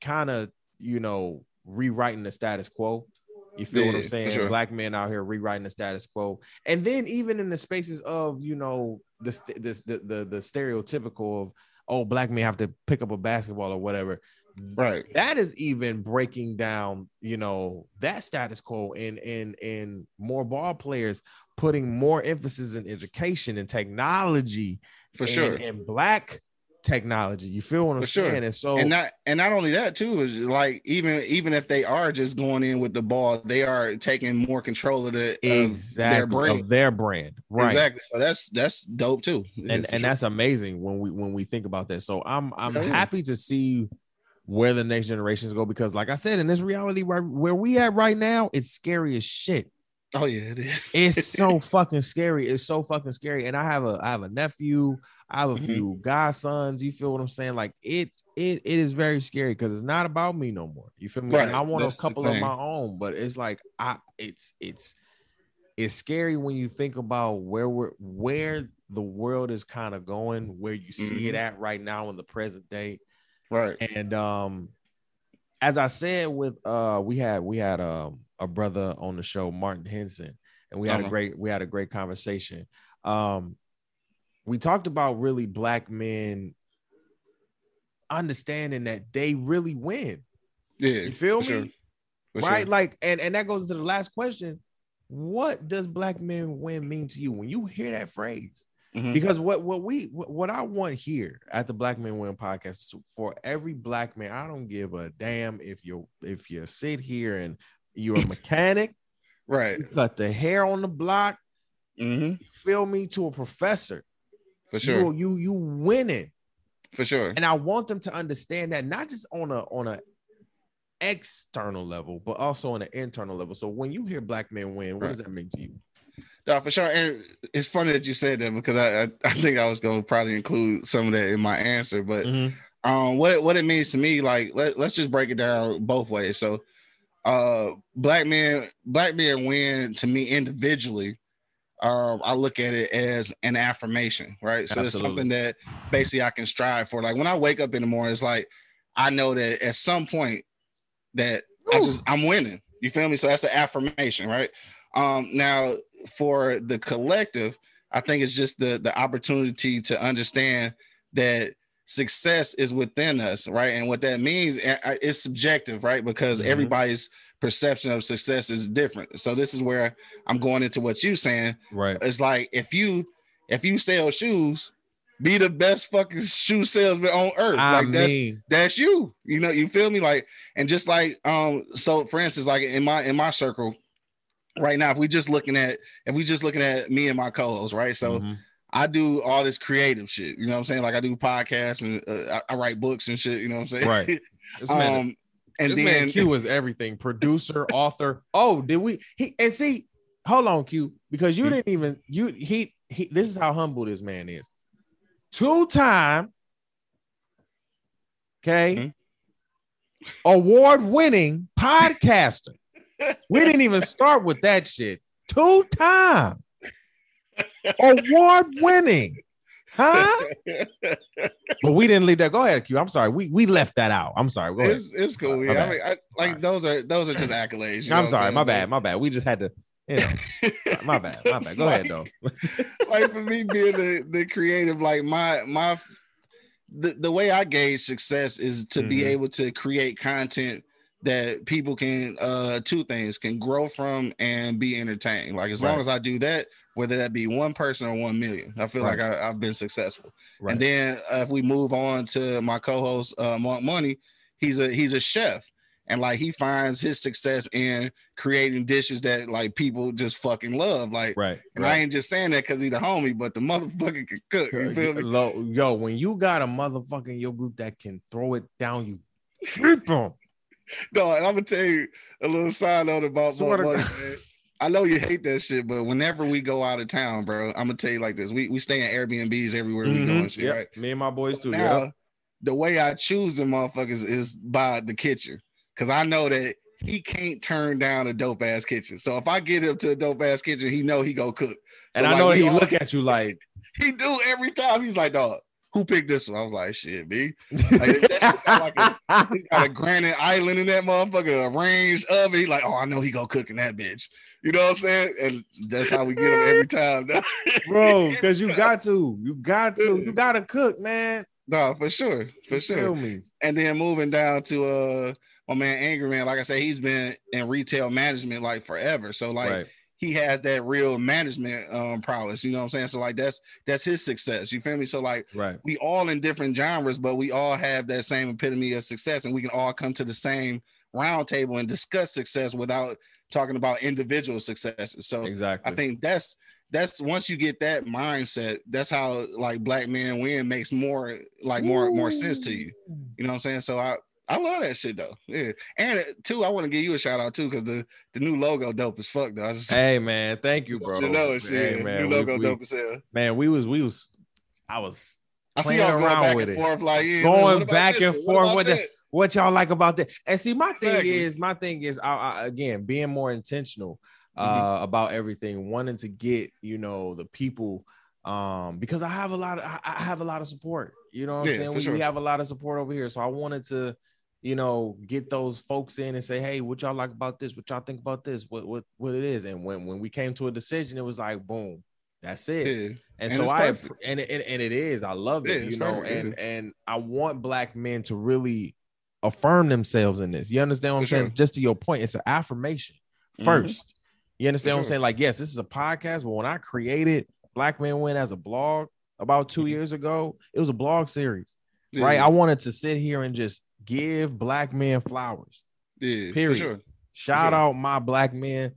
kind of you know rewriting the status quo. You feel what I'm saying? sure. Black men out here rewriting the status quo, and then even in the spaces of you know the this the, the the stereotypical of oh black men have to pick up a basketball or whatever. Right. That is even breaking down, you know, that status quo and and and more ball players putting more emphasis in education and technology For and, sure. and black technology. You feel what I'm For sure. saying? And so and not and not only that too is like even even if they are just going in with the ball, they are taking more control of the of their brand. of their brand, right? Exactly. So that's that's dope too. And and sure. that's amazing when we when we think about that. So I'm I'm yeah. happy to see where the next generations go because, like I said, in this reality where where we at right now, it's scary as shit. oh yeah, it is. It's so fucking scary. It's so fucking scary. And I have a I have a nephew. I have a Mhm. few godsons. You feel what I'm saying? Like it's it it is very scary because it's not about me no more. You feel me? Right. I want That's a couple of my own, but it's like I it's it's it's scary when you think about where we're where the world is kind of going, where you see it Mhm. at right now in the present day. Right. And um as I said with uh we had we had um a brother on the show, Martin Henson, and we had a Uh-huh. great we had a great conversation. Um we talked about really black men understanding that they really win. Yeah. You feel me? sure. Right? sure. Like, and and that goes into the last question. What does black men win mean to you when you hear that phrase? Mhm. Because what what we what I want here at the Black Men Win podcast for every black man, I don't give a damn if you if you sit here and you're a mechanic, Right. you cut the hair on the block, hmm feel me to a professor. For sure. You you you winning. For sure. And I want them to understand that not just on a on a external level, but also on an internal level. So when you hear black men win, what Right. does that mean to you? No, for sure. And it's funny that you said that because I I, I think I was going to probably include some of that in my answer. But um, what what it means to me, like let, let's just break it down both ways. So, uh, black men black men win to me individually. Um, I look at it as an affirmation, right? So it's something that basically I can strive for. Like when I wake up in the morning, it's like I know that at some point that I just I'm winning. You feel me? So that's an affirmation, right? Um, now for the collective, I think it's just the the opportunity to understand that success is within us, right? And what that means it's subjective, right? Because Mhm. everybody's perception of success is different. So this is where I'm going into what you're saying. Right. It's like if you if you sell shoes, be the best fucking shoe salesman on earth. I like that's mean, that's you. You know, you feel me? Like, and just like um, so for instance, like in my in my circle right now, if we just looking at if we just looking at me and my co-host, right? So mhm. I do all this creative shit. You know what I'm saying? Like I do podcasts and uh, I, I write books and shit. You know what I'm saying? Right. Um, and this man then Q was everything. Producer, author. Oh, did we he and see, hold on, Q, because you Hmm. didn't even you he he this is how humble this man is. Two-time okay Hmm. award-winning podcaster. we didn't even start with that shit. Two-time award-winning. Huh? But we didn't leave that. Go ahead, Q. I'm sorry. We we left that out. I'm sorry. Go ahead. it's, it's cool. My Yeah, I mean, I, like Alright. those are those are just accolades. you I'm sorry. My bad. My bad. We just had to, you know. my bad. My bad. Go ahead though. like for me being the, the creative, like my my the, the way I gauge success is to be Mhm. able to create content that people can uh two things can grow from and be entertained. Like as long as I do that, whether that be one person or one million, I feel Right. like I, I've been successful. Right. And then uh, if we move on to my co-host uh Mark Money, he's a he's a chef. And like he finds his success in creating dishes that like people just fucking love. Like Right. and I ain't just saying that because he's the homie, but the motherfucker can cook. You feel me? Yo, when you got a motherfucker in your group that can throw it down, you keep them. No, and I'm gonna tell you a little side note about Mark Money. I know you hate that shit, but whenever we go out of town, bro, I'm gonna tell you like this: we we stay in Airbnbs everywhere we go Mhm. and shit, Yep. right? Me and my boys too. Now, Yeah. the way I choose the motherfuckers is by the kitchen, because I know that he can't turn down a dope ass kitchen. So if I get him to a dope ass kitchen, he know he go cook. So, And I like, know he all- look at you like he do every time. He's like, dog, who picked this one? I was like, shit, B. Like, shit He's got a granite island in that motherfucker, a range of it. He like, oh, I know he go cook in that bitch. You know what I'm saying? And that's how we get them every time. bro, because you got to, you got to, you gotta cook, man. no, for sure, for sure. Me? And then moving down to uh my man Angry Man, like I said, he's been in retail management like forever. So like right. he he has that real management um prowess. You know what I'm saying? So like that's that's his success. You feel me? So like right. we all in different genres, but we all have that same epitome of success, and we can all come to the same round table and discuss success without talking about individual successes. So exactly, I think that's that's once you get that mindset, that's how like black men win makes more like more Ooh. more sense to you. You know what I'm saying? So I I love that shit though. Yeah. And uh, two, I want to give you a shout out too, because the, the new logo dope as fuck though. Just, hey man, thank you, bro. You know shit. Hey, man, new logo we, dope as hell. Man, we was we was I was I see y'all going back and it. forth like yeah, going back and forth with it. What y'all like about that? And see, my thing exactly. is, my thing is, I, I, again, being more intentional uh, mm-hmm. about everything, wanting to get, you know, the people, um, because I have a lot of, I, have a lot of support. You know what I'm saying? We, sure. we have a lot of support over here, so I wanted to, you know, get those folks in and say, hey, what y'all like about this? What y'all think about this? What what what it is? And when when we came to a decision, it was like, boom, that's it. Yeah. And, and, so I and, and and it is. I love it, yeah, you know, perfect, and yeah. and I want black men to really affirm themselves in this. You understand what I'm saying? Just to your point, it's an affirmation 1st mm-hmm. You understand For what I'm saying? Like, yes, this is a podcast, but when I created Black Men Win as a blog about 2 mm-hmm. years ago, it was a blog series. Right? I wanted to sit here and just give black men flowers. Yeah, period. Sure. Shout out my black men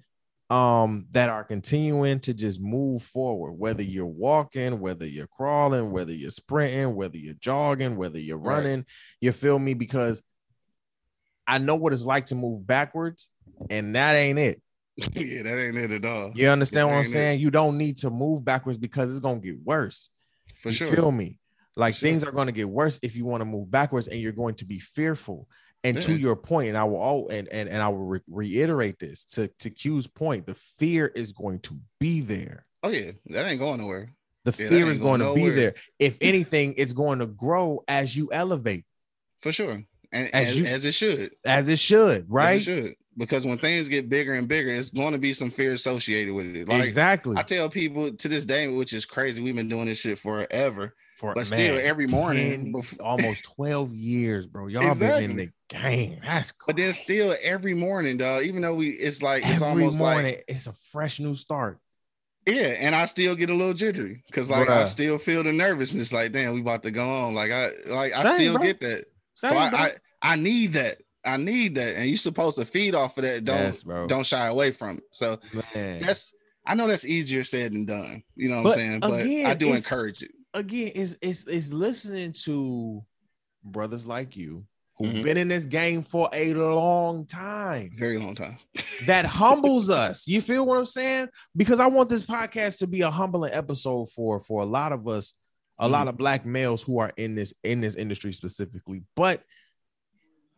um that are continuing to just move forward whether you're walking whether you're crawling whether you're sprinting whether you're jogging whether you're running right. you feel me because i know what it's like to move backwards and that ain't it yeah that ain't it at all you understand that what i'm saying it. you don't need to move backwards because it's gonna get worse for you sure feel me like sure. things are going to get worse if you want to move backwards and you're going to be fearful. And yeah. to your point, and I will all and and, and I will re- reiterate this to to Q's point, the fear is going to be there. Oh yeah, that ain't going nowhere. The yeah, fear is going, going to be there. If anything, it's going to grow as you elevate. For sure. And as, as, you, as it should. As it should, right? It should. Because when things get bigger and bigger, it's going to be some fear associated with it. Like, exactly. I tell people to this day, which is crazy. We've been doing this shit forever for but man, still every morning 10, before, almost 12 years bro y'all exactly. been in the game that's but then still every morning dog even though we it's like every it's almost morning, like it's a fresh new start yeah and i still get a little jittery because like Bruh. i still feel the nervousness like damn we about to go on like i like i Same, still bro. get that Same, so I, I, I need that I need that, and you're supposed to feed off of that. Don't yes, don't shy away from it. So Man. that's I know that's easier said than done. You know what but I'm saying? But again, I do encourage it again, it's it's it's listening to brothers like you who've mm-hmm. been in this game for a long time, very long time, that humbles us. You feel what I'm saying? Because I want this podcast to be a humbling episode for for a lot of us, a mm-hmm. lot of black males who are in this in this industry specifically, but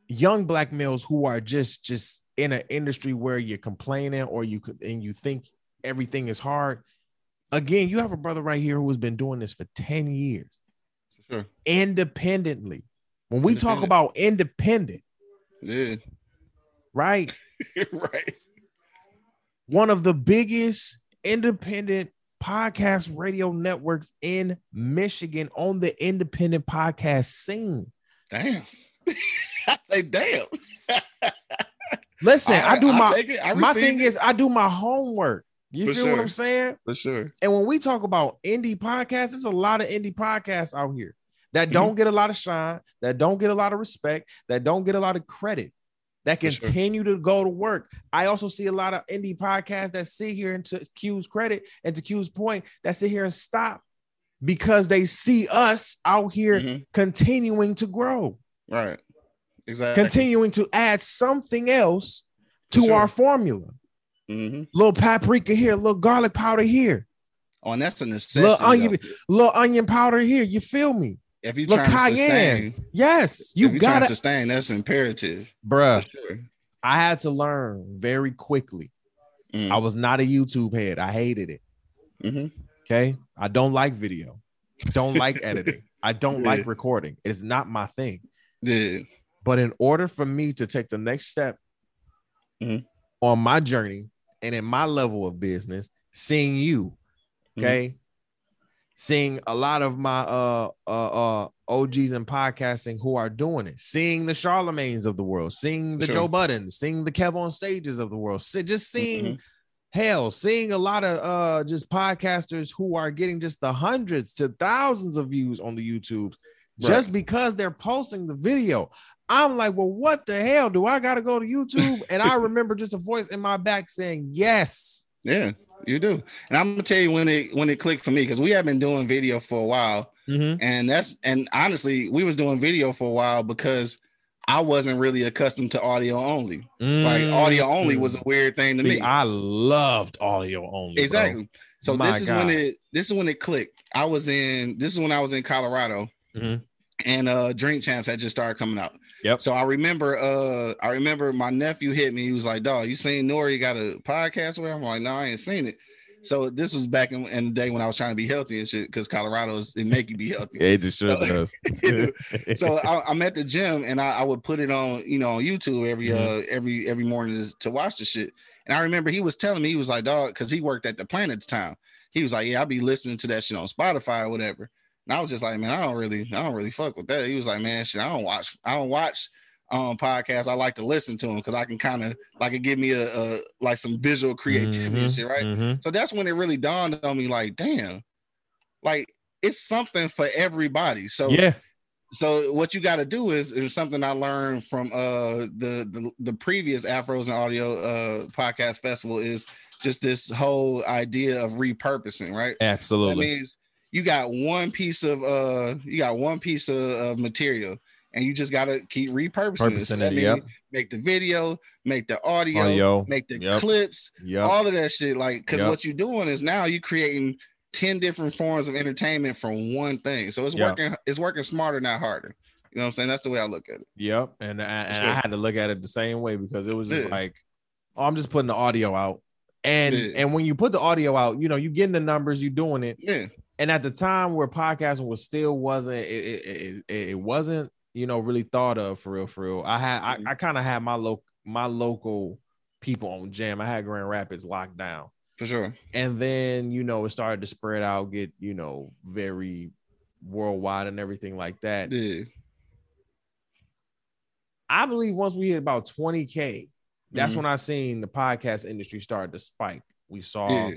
young black males who are just just in an industry where you're complaining or you could and you think everything is hard again, you have a brother right here who has been doing this for 10 years. Sure. Independently. When we talk about independent, yeah. Right? right. One of the biggest independent podcast radio networks in Michigan on the independent podcast scene. Damn. I say damn. Listen, I, I do my I my thing it. is I do my homework. You For feel sure. what I'm saying? For sure. And when we talk about indie podcasts, there's a lot of indie podcasts out here that mm-hmm. don't mm-hmm. get a lot of shine, that don't get a lot of respect, that don't get a lot of credit, that continue sure. to go to work. I also see a lot of indie podcasts that sit here and to Q's credit and to Q's point that sit here and stop because they see us out here mm-hmm. continuing to grow. Right. Exactly. Continuing to add something else to sure. our formula. Mm-hmm. Little paprika here, little garlic powder here. Oh, and that's a necessity. Little onion, little onion powder here. You feel me? If you trying cayenne. to sustain, yes, you got to sustain. That's imperative, bruh. Sure. I had to learn very quickly. Mm. I was not a YouTube head. I hated it. Mm-hmm. Okay, I don't like video. Don't like editing. I don't yeah. like recording. It's not my thing. Yeah. But in order for me to take the next step mm-hmm. on my journey, and in my level of business, seeing you, mm-hmm. okay, mm-hmm. Seeing a lot of my uh uh uh OGs in podcasting who are doing it, seeing the Charlemagne's of the world, seeing the sure. Joe Buddens, seeing the Kev on stages of the world, just seeing mm-hmm. hell, seeing a lot of uh just podcasters who are getting just the hundreds to thousands of views on the YouTube just because they're posting the video. I'm like, well, what the hell? Do I gotta go to YouTube? And I remember just a voice in my back saying, Yes. Yeah, you do. And I'm gonna tell you when it when it clicked for me because we have been doing video for a while, Mm-hmm. and that's and honestly, we was doing video for a while because I wasn't really accustomed to audio only. Like audio only was a weird thing to. See, me. I loved audio only. bro. exactly. So My this is when it this is when it clicked. I was in this is when I was in Colorado Mhm. and uh Drink Champs had just started coming out. Yep. So I remember uh I remember my nephew hit me. He was like, dog, you seen N.O.R.E. got a podcast where I'm like, no, I ain't seen it. So this was back in, in the day when I was trying to be healthy and shit because Colorado's it make you be healthy. It just sure does. so I, I'm at the gym and I, I would put it on, you know, on YouTube every Mhm. uh every every morning to, to watch the shit. And I remember he was telling me he was like, dog, because he worked at the plant at the time. He was like, yeah, I'll be listening to that shit on Spotify or whatever. And I was just like, man, I don't really, I don't really fuck with that. He was like, man, shit, I don't watch, I don't watch um podcasts. I like to listen to them because I can kind of like it give me a, a like some visual creativity and Mhm, shit, right? mhm. So that's when it really dawned on me, like, damn, like it's something for everybody. So Yeah. so what you got to do is is something I learned from uh the the, the previous Afros and Audio uh podcast festival is just this whole idea of repurposing, right? That Absolutely. means you got one piece of uh you got one piece of, of material and you just got to keep repurposing it. So Repurposing that yep. make the video, make the audio, Audio. make the Yep. clips, Yep. all of that shit. Like, because what you're doing is now you're creating 10 different forms of entertainment from one thing. So it's working, it's working smarter, not harder. You know what I'm saying? That's the way I look at it. Yep. And, I, and. I had to look at it the same way because it was just Yeah. like, oh, I'm just putting the audio out. And Yeah. and when you put the audio out, you know, you getting the numbers, you doing it. Yeah. And at the time where podcasting was still wasn't it it, it, it wasn't, you know, really thought of for real, for real. I had. I, I kind of had my local my local people on jam. I had Grand Rapids locked down. For sure. and then you know it started to spread out get you know very worldwide and everything like that Yeah. i believe once we hit about 20k that's Mhm. when i seen the podcast industry start to spike we saw Yeah.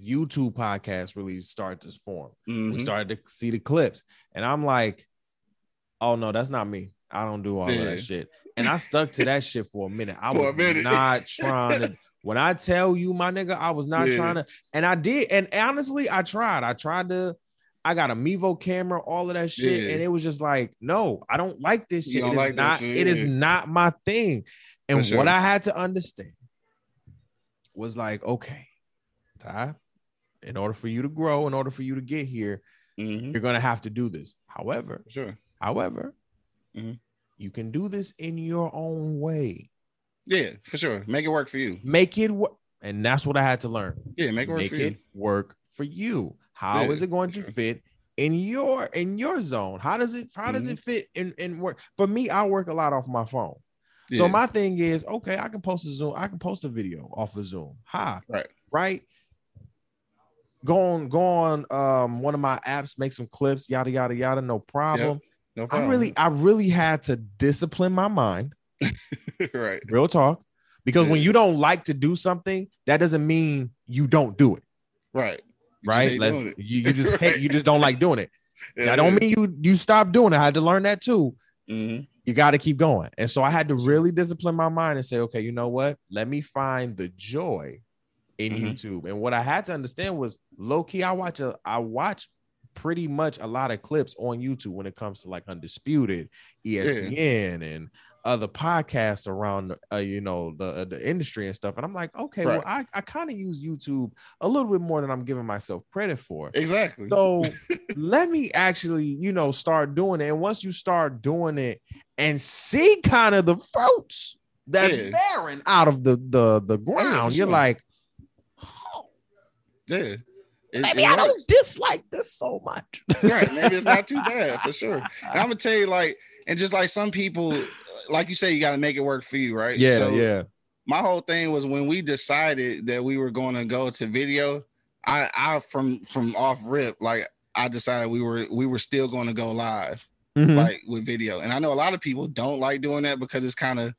Youtube podcasts really start to form we Mhm. started to see the clips and i'm like oh no that's not me i don't do all Yeah. that shit and i stuck to that shit for a minute i For was minute. not trying to when i tell you my nigga i was not Yeah. trying to and i did and honestly i tried i tried to i got a mevo camera all of that shit Yeah. and it was just like no i don't like this shit It is like not shit, it is not my thing and For what i had to understand was like okay ty in order for you to grow in order for you to get here Mhm. you're gonna have to do this. However, sure. however, Mhm. you can do this in your own way. Yeah. For sure. Make it work for you. Make it work, and that's what I had to learn. Yeah. Make it work Make for it you. work for you. How Yeah, is it going to sure. fit in your in your zone? How does it how does Mhm. it fit in in work? For me, I work a lot off my phone. Yeah. So my thing is, okay, I can post a Zoom, I can post a video off of Zoom. Hi, Right. right? Go on, go on um one of my apps, make some clips, yada yada yada, no problem. no I really, I really had to discipline my mind, right. real talk, because when you don't like to do something, that doesn't mean you don't do it, Right. You right? you, you just hate, Right. you just don't like doing it. Yeah, That don't mean you you stop doing it. I had to learn that too. Mhm. You got to keep going, and so I had to really discipline my mind and say, okay, you know what? Let me find the joy in Mhm. YouTube. And what I had to understand was low key. I watch a, I watch pretty much a lot of clips on YouTube when it comes to like Undisputed, ESPN, and other podcasts around, uh, you know, the uh, the industry and stuff. And I'm like, okay, well, I, I kind of use YouTube a little bit more than I'm giving myself credit for. Exactly. So let me actually, you know, start doing it. And once you start doing it and see kind of the fruits that's Yeah. bearing out of the the the ground, you're sure. like, oh, yeah. It- maybe it I works. don't dislike this so much. right. Maybe it's not too bad for sure. And I'm gonna tell you, like, and just like some people, like you say, you got to make it work for you, right? yeah, So yeah. My whole thing was when we decided that we were going to go to video. I, I from from off rip, like I decided we were we were still going to go live, Mhm. like with video. And I know a lot of people don't like doing that because it's kind of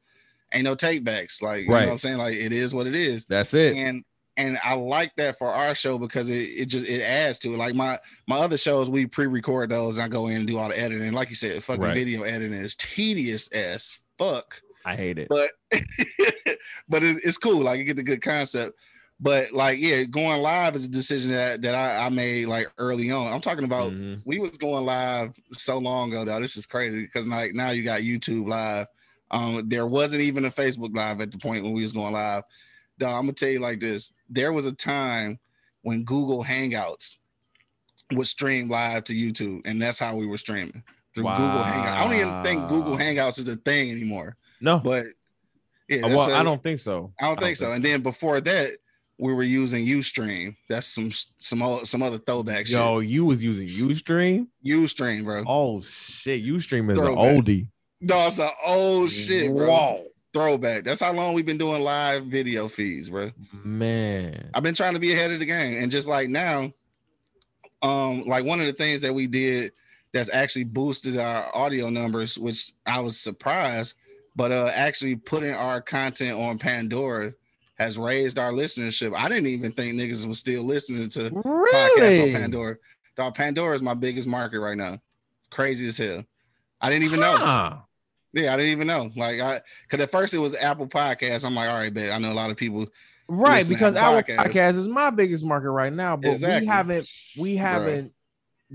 ain't no take backs. Like you Right. know what I'm saying? Like it is what it is. That's it. And and I like that for our show because it, it just it adds to it. Like my my other shows, we pre-record those and I go in and do all the editing. Like you said, fucking Right. video editing is tedious as fuck. I hate it. But but it's, it's cool. Like you get the good concept. But like yeah, going live is a decision that that I, I made like early on. I'm talking about Mhm. we was going live so long ago though. This is crazy because like now you got YouTube live. Um, there wasn't even a Facebook live at the point when we was going live. Dog, I'm gonna tell you like this. There was a time when Google Hangouts would stream live to YouTube, and that's how we were streaming through Google Hangouts. I don't even think Google Hangouts is a thing anymore. No, But yeah, Uh, well, I don't think so. I don't think so. And then before that, we were using UStream. That's some some some other throwback shit. Yo, you was using UStream. UStream, bro. Oh shit, UStream is an oldie. No, it's an old shit, bro. Whoa, Throwback. That's how long we've been doing live video feeds, bro. man. I've been trying to be ahead of the game, and just like now, um, like one of the things that we did that's actually boosted our audio numbers, which I was surprised, but uh, actually putting our content on Pandora has raised our listenership. I didn't even think niggas was still listening to podcasts on Pandora. Dog, Pandora is my biggest market right now. Crazy as hell. I didn't even know. Yeah, I didn't even know. Like I cause at first it was Apple Podcasts. I'm like, all right, bet I know a lot of people. Right, because Apple our Podcasts. podcast is my biggest market right now, but Exactly. we haven't we haven't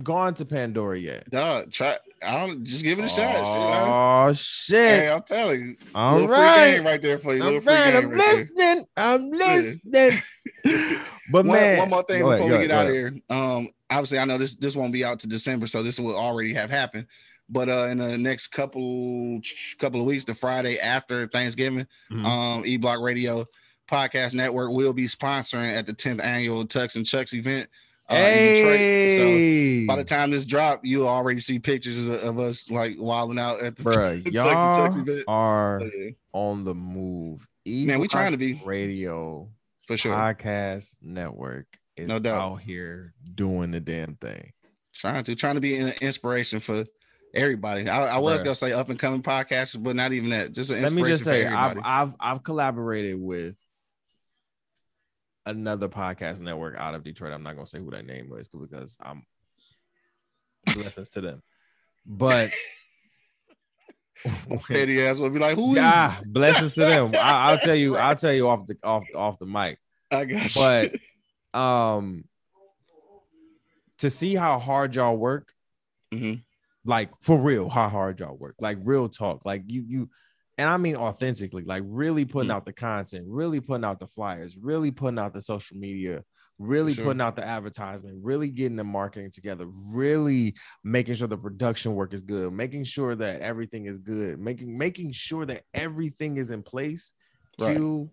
gone to Pandora yet. Dog, try I don't just give it a shot. Oh shit! Hey, I'm telling you. All little free right, game right there for you. I'm, Little right, game I'm right there. listening. I'm listening. but one, man, one more thing ahead, before go we get ahead, out of here. Um, obviously, I know this this won't be out to December, so this will already have happened. But uh, in the next couple couple of weeks, the Friday after Thanksgiving, Mhm. um, E Block Radio Podcast Network will be sponsoring at the 10th annual Tux and Chucks event uh, in Detroit. So by the time this drop, you'll already see pictures of, us like wilding out at the bruh, Tux and Chucks y'all event. are yeah, on the move. E Man, we trying to be. radio for sure. podcast network is No doubt. out here doing the damn thing. trying to trying to be an inspiration for everybody. I, I was Bruh. gonna say up and coming podcasters, but not even that. Just an Let me just say, I've. I've I've collaborated with another podcast network out of Detroit. I'm not gonna say who that name was because I'm blessings to them. But Petty ass will be like, "Who is?" yeah, blessings to them. I, I'll tell you, I'll tell you off the off off the mic. I got you. But um to see how hard y'all work, Mhm. Like for real, how hard y'all work, like real talk, like you you and I mean authentically, like really putting Mhm. out the content, really putting out the flyers, really putting out the social media, really sure. putting out the advertisement, really getting the marketing together, really making sure the production work is good, making sure that everything is good, making making sure that everything is in place. Right. Q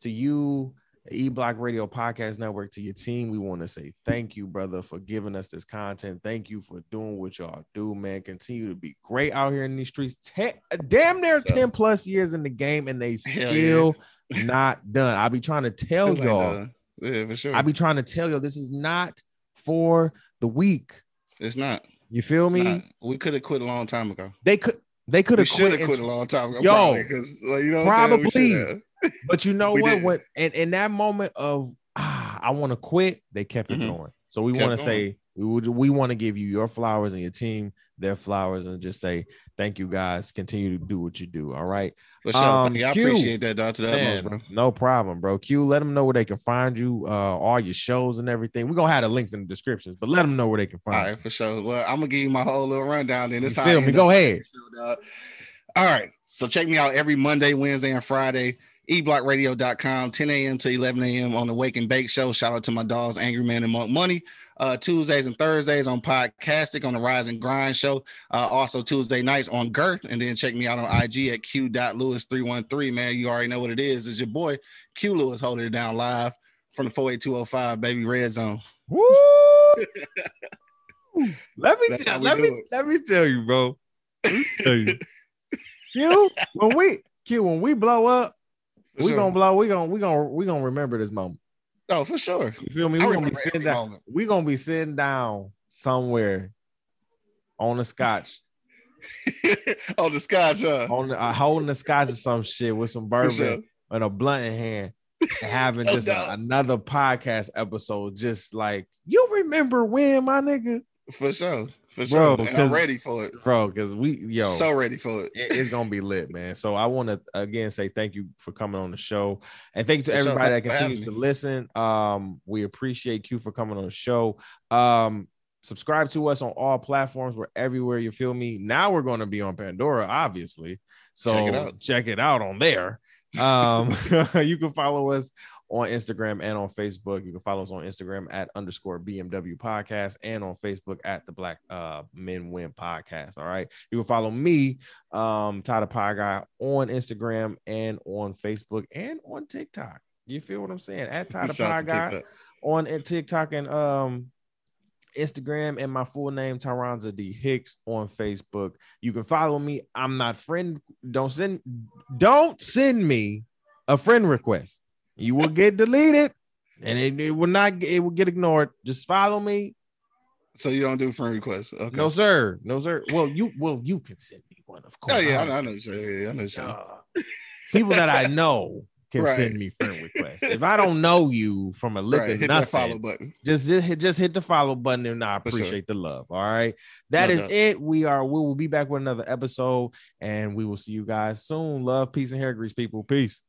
to you, E Block Radio Podcast Network, to your team, we want to say thank you, brother, for giving us this content. Thank you for doing what y'all do, man. Continue to be great out here in these streets. Ten, damn near 10 plus years in the game, and they still not done. I'll be trying to tell Still y'all. done. yeah, for sure. I be trying to tell y'all this is not for the weak. it's not. You feel It's me? not. We could have quit a long time ago. They could they could have quit, quit a long time ago. Yo, because like, you know, what I'm saying? Probably. But you know We what? When and in that moment of ah, I want to quit, they kept it Mhm. going. So we want to say we would we want to give you your flowers and your team their flowers and just say thank you guys. Continue to do what you do. All right, For sure. Um, Thank you. I Q. appreciate that, dog. To the Man, utmost, bro. no problem, bro. Q, let them know where they can find you, uh, all your shows and everything. We're gonna have the links in the descriptions, but let them know where they can All find. right, for sure. Well, I'm gonna give you my whole little rundown. Then you. this You feel me? Go ahead. show. All right. So check me out every Monday, Wednesday, and Friday. eblockradio.com, 10 a.m. to 11 a.m. on the Wake and Bake Show. Shout out to my dogs, Angry Man and Monk Money. Uh, Tuesdays and Thursdays on Podcastic on the Rise and Grind Show. Uh, also Tuesday nights on Girth. And then check me out on IG at q.lewis313. Man, you already know what it is. It's your boy Q Lewis holding it down live from the 48205 Baby Red Zone. Woo! let me tell, let me it. let me tell you, bro. Let me tell you. Q, when we Q, when we blow up, we sure. gonna blow. We gonna we gonna we gonna remember this moment. Oh, for sure. You feel me? We gonna be sitting down. moment. We gonna be sitting down somewhere on a scotch, on the scotch, huh? on the, uh, holding the scotch or some shit with some For bourbon sure. and a blunt in hand, having just a, another podcast episode. Just like you remember when, my nigga. For sure. For sure. Bro, I'm ready for it. Bro, because we yo so ready for it. it. It's gonna be lit, man. So I want to again say thank you for coming on the show. And thank you to for everybody sure. that continues to listen. Um, we appreciate you for coming on the show. Um, subscribe to us on all platforms. We're everywhere. You feel me? Now we're going to be on Pandora, obviously. So check it out, check it out on there. Um, you can follow us on Instagram and on Facebook. You can follow us on Instagram at underscore BMW podcast and on Facebook at the Black uh, Men Win podcast. All right. You can follow me, um, Ty the Pod Guy, on Instagram and on Facebook and on TikTok. You feel what I'm saying? At Ty the Pod Guy on TikTok and um Instagram and my full name Tyronza D Hicks on Facebook. You can follow me. I'm not friend. Don't send don't send me a friend request. You will get deleted and it, it will not it will get ignored. Just follow me. So you don't do friend requests. Okay. No, sir. No, sir. Well, you well, you can send me one, of course. Oh, yeah, I know, I know, yeah, I know. Uh, people that I know can right. send me friend requests. If I don't know you from a lick right. of nothing, follow button. Just, just hit just hit the follow button, and I appreciate sure. the love. All right, that no is it. We are we will be back with another episode, and we will see you guys soon. Love, peace, and hair grease, people. Peace.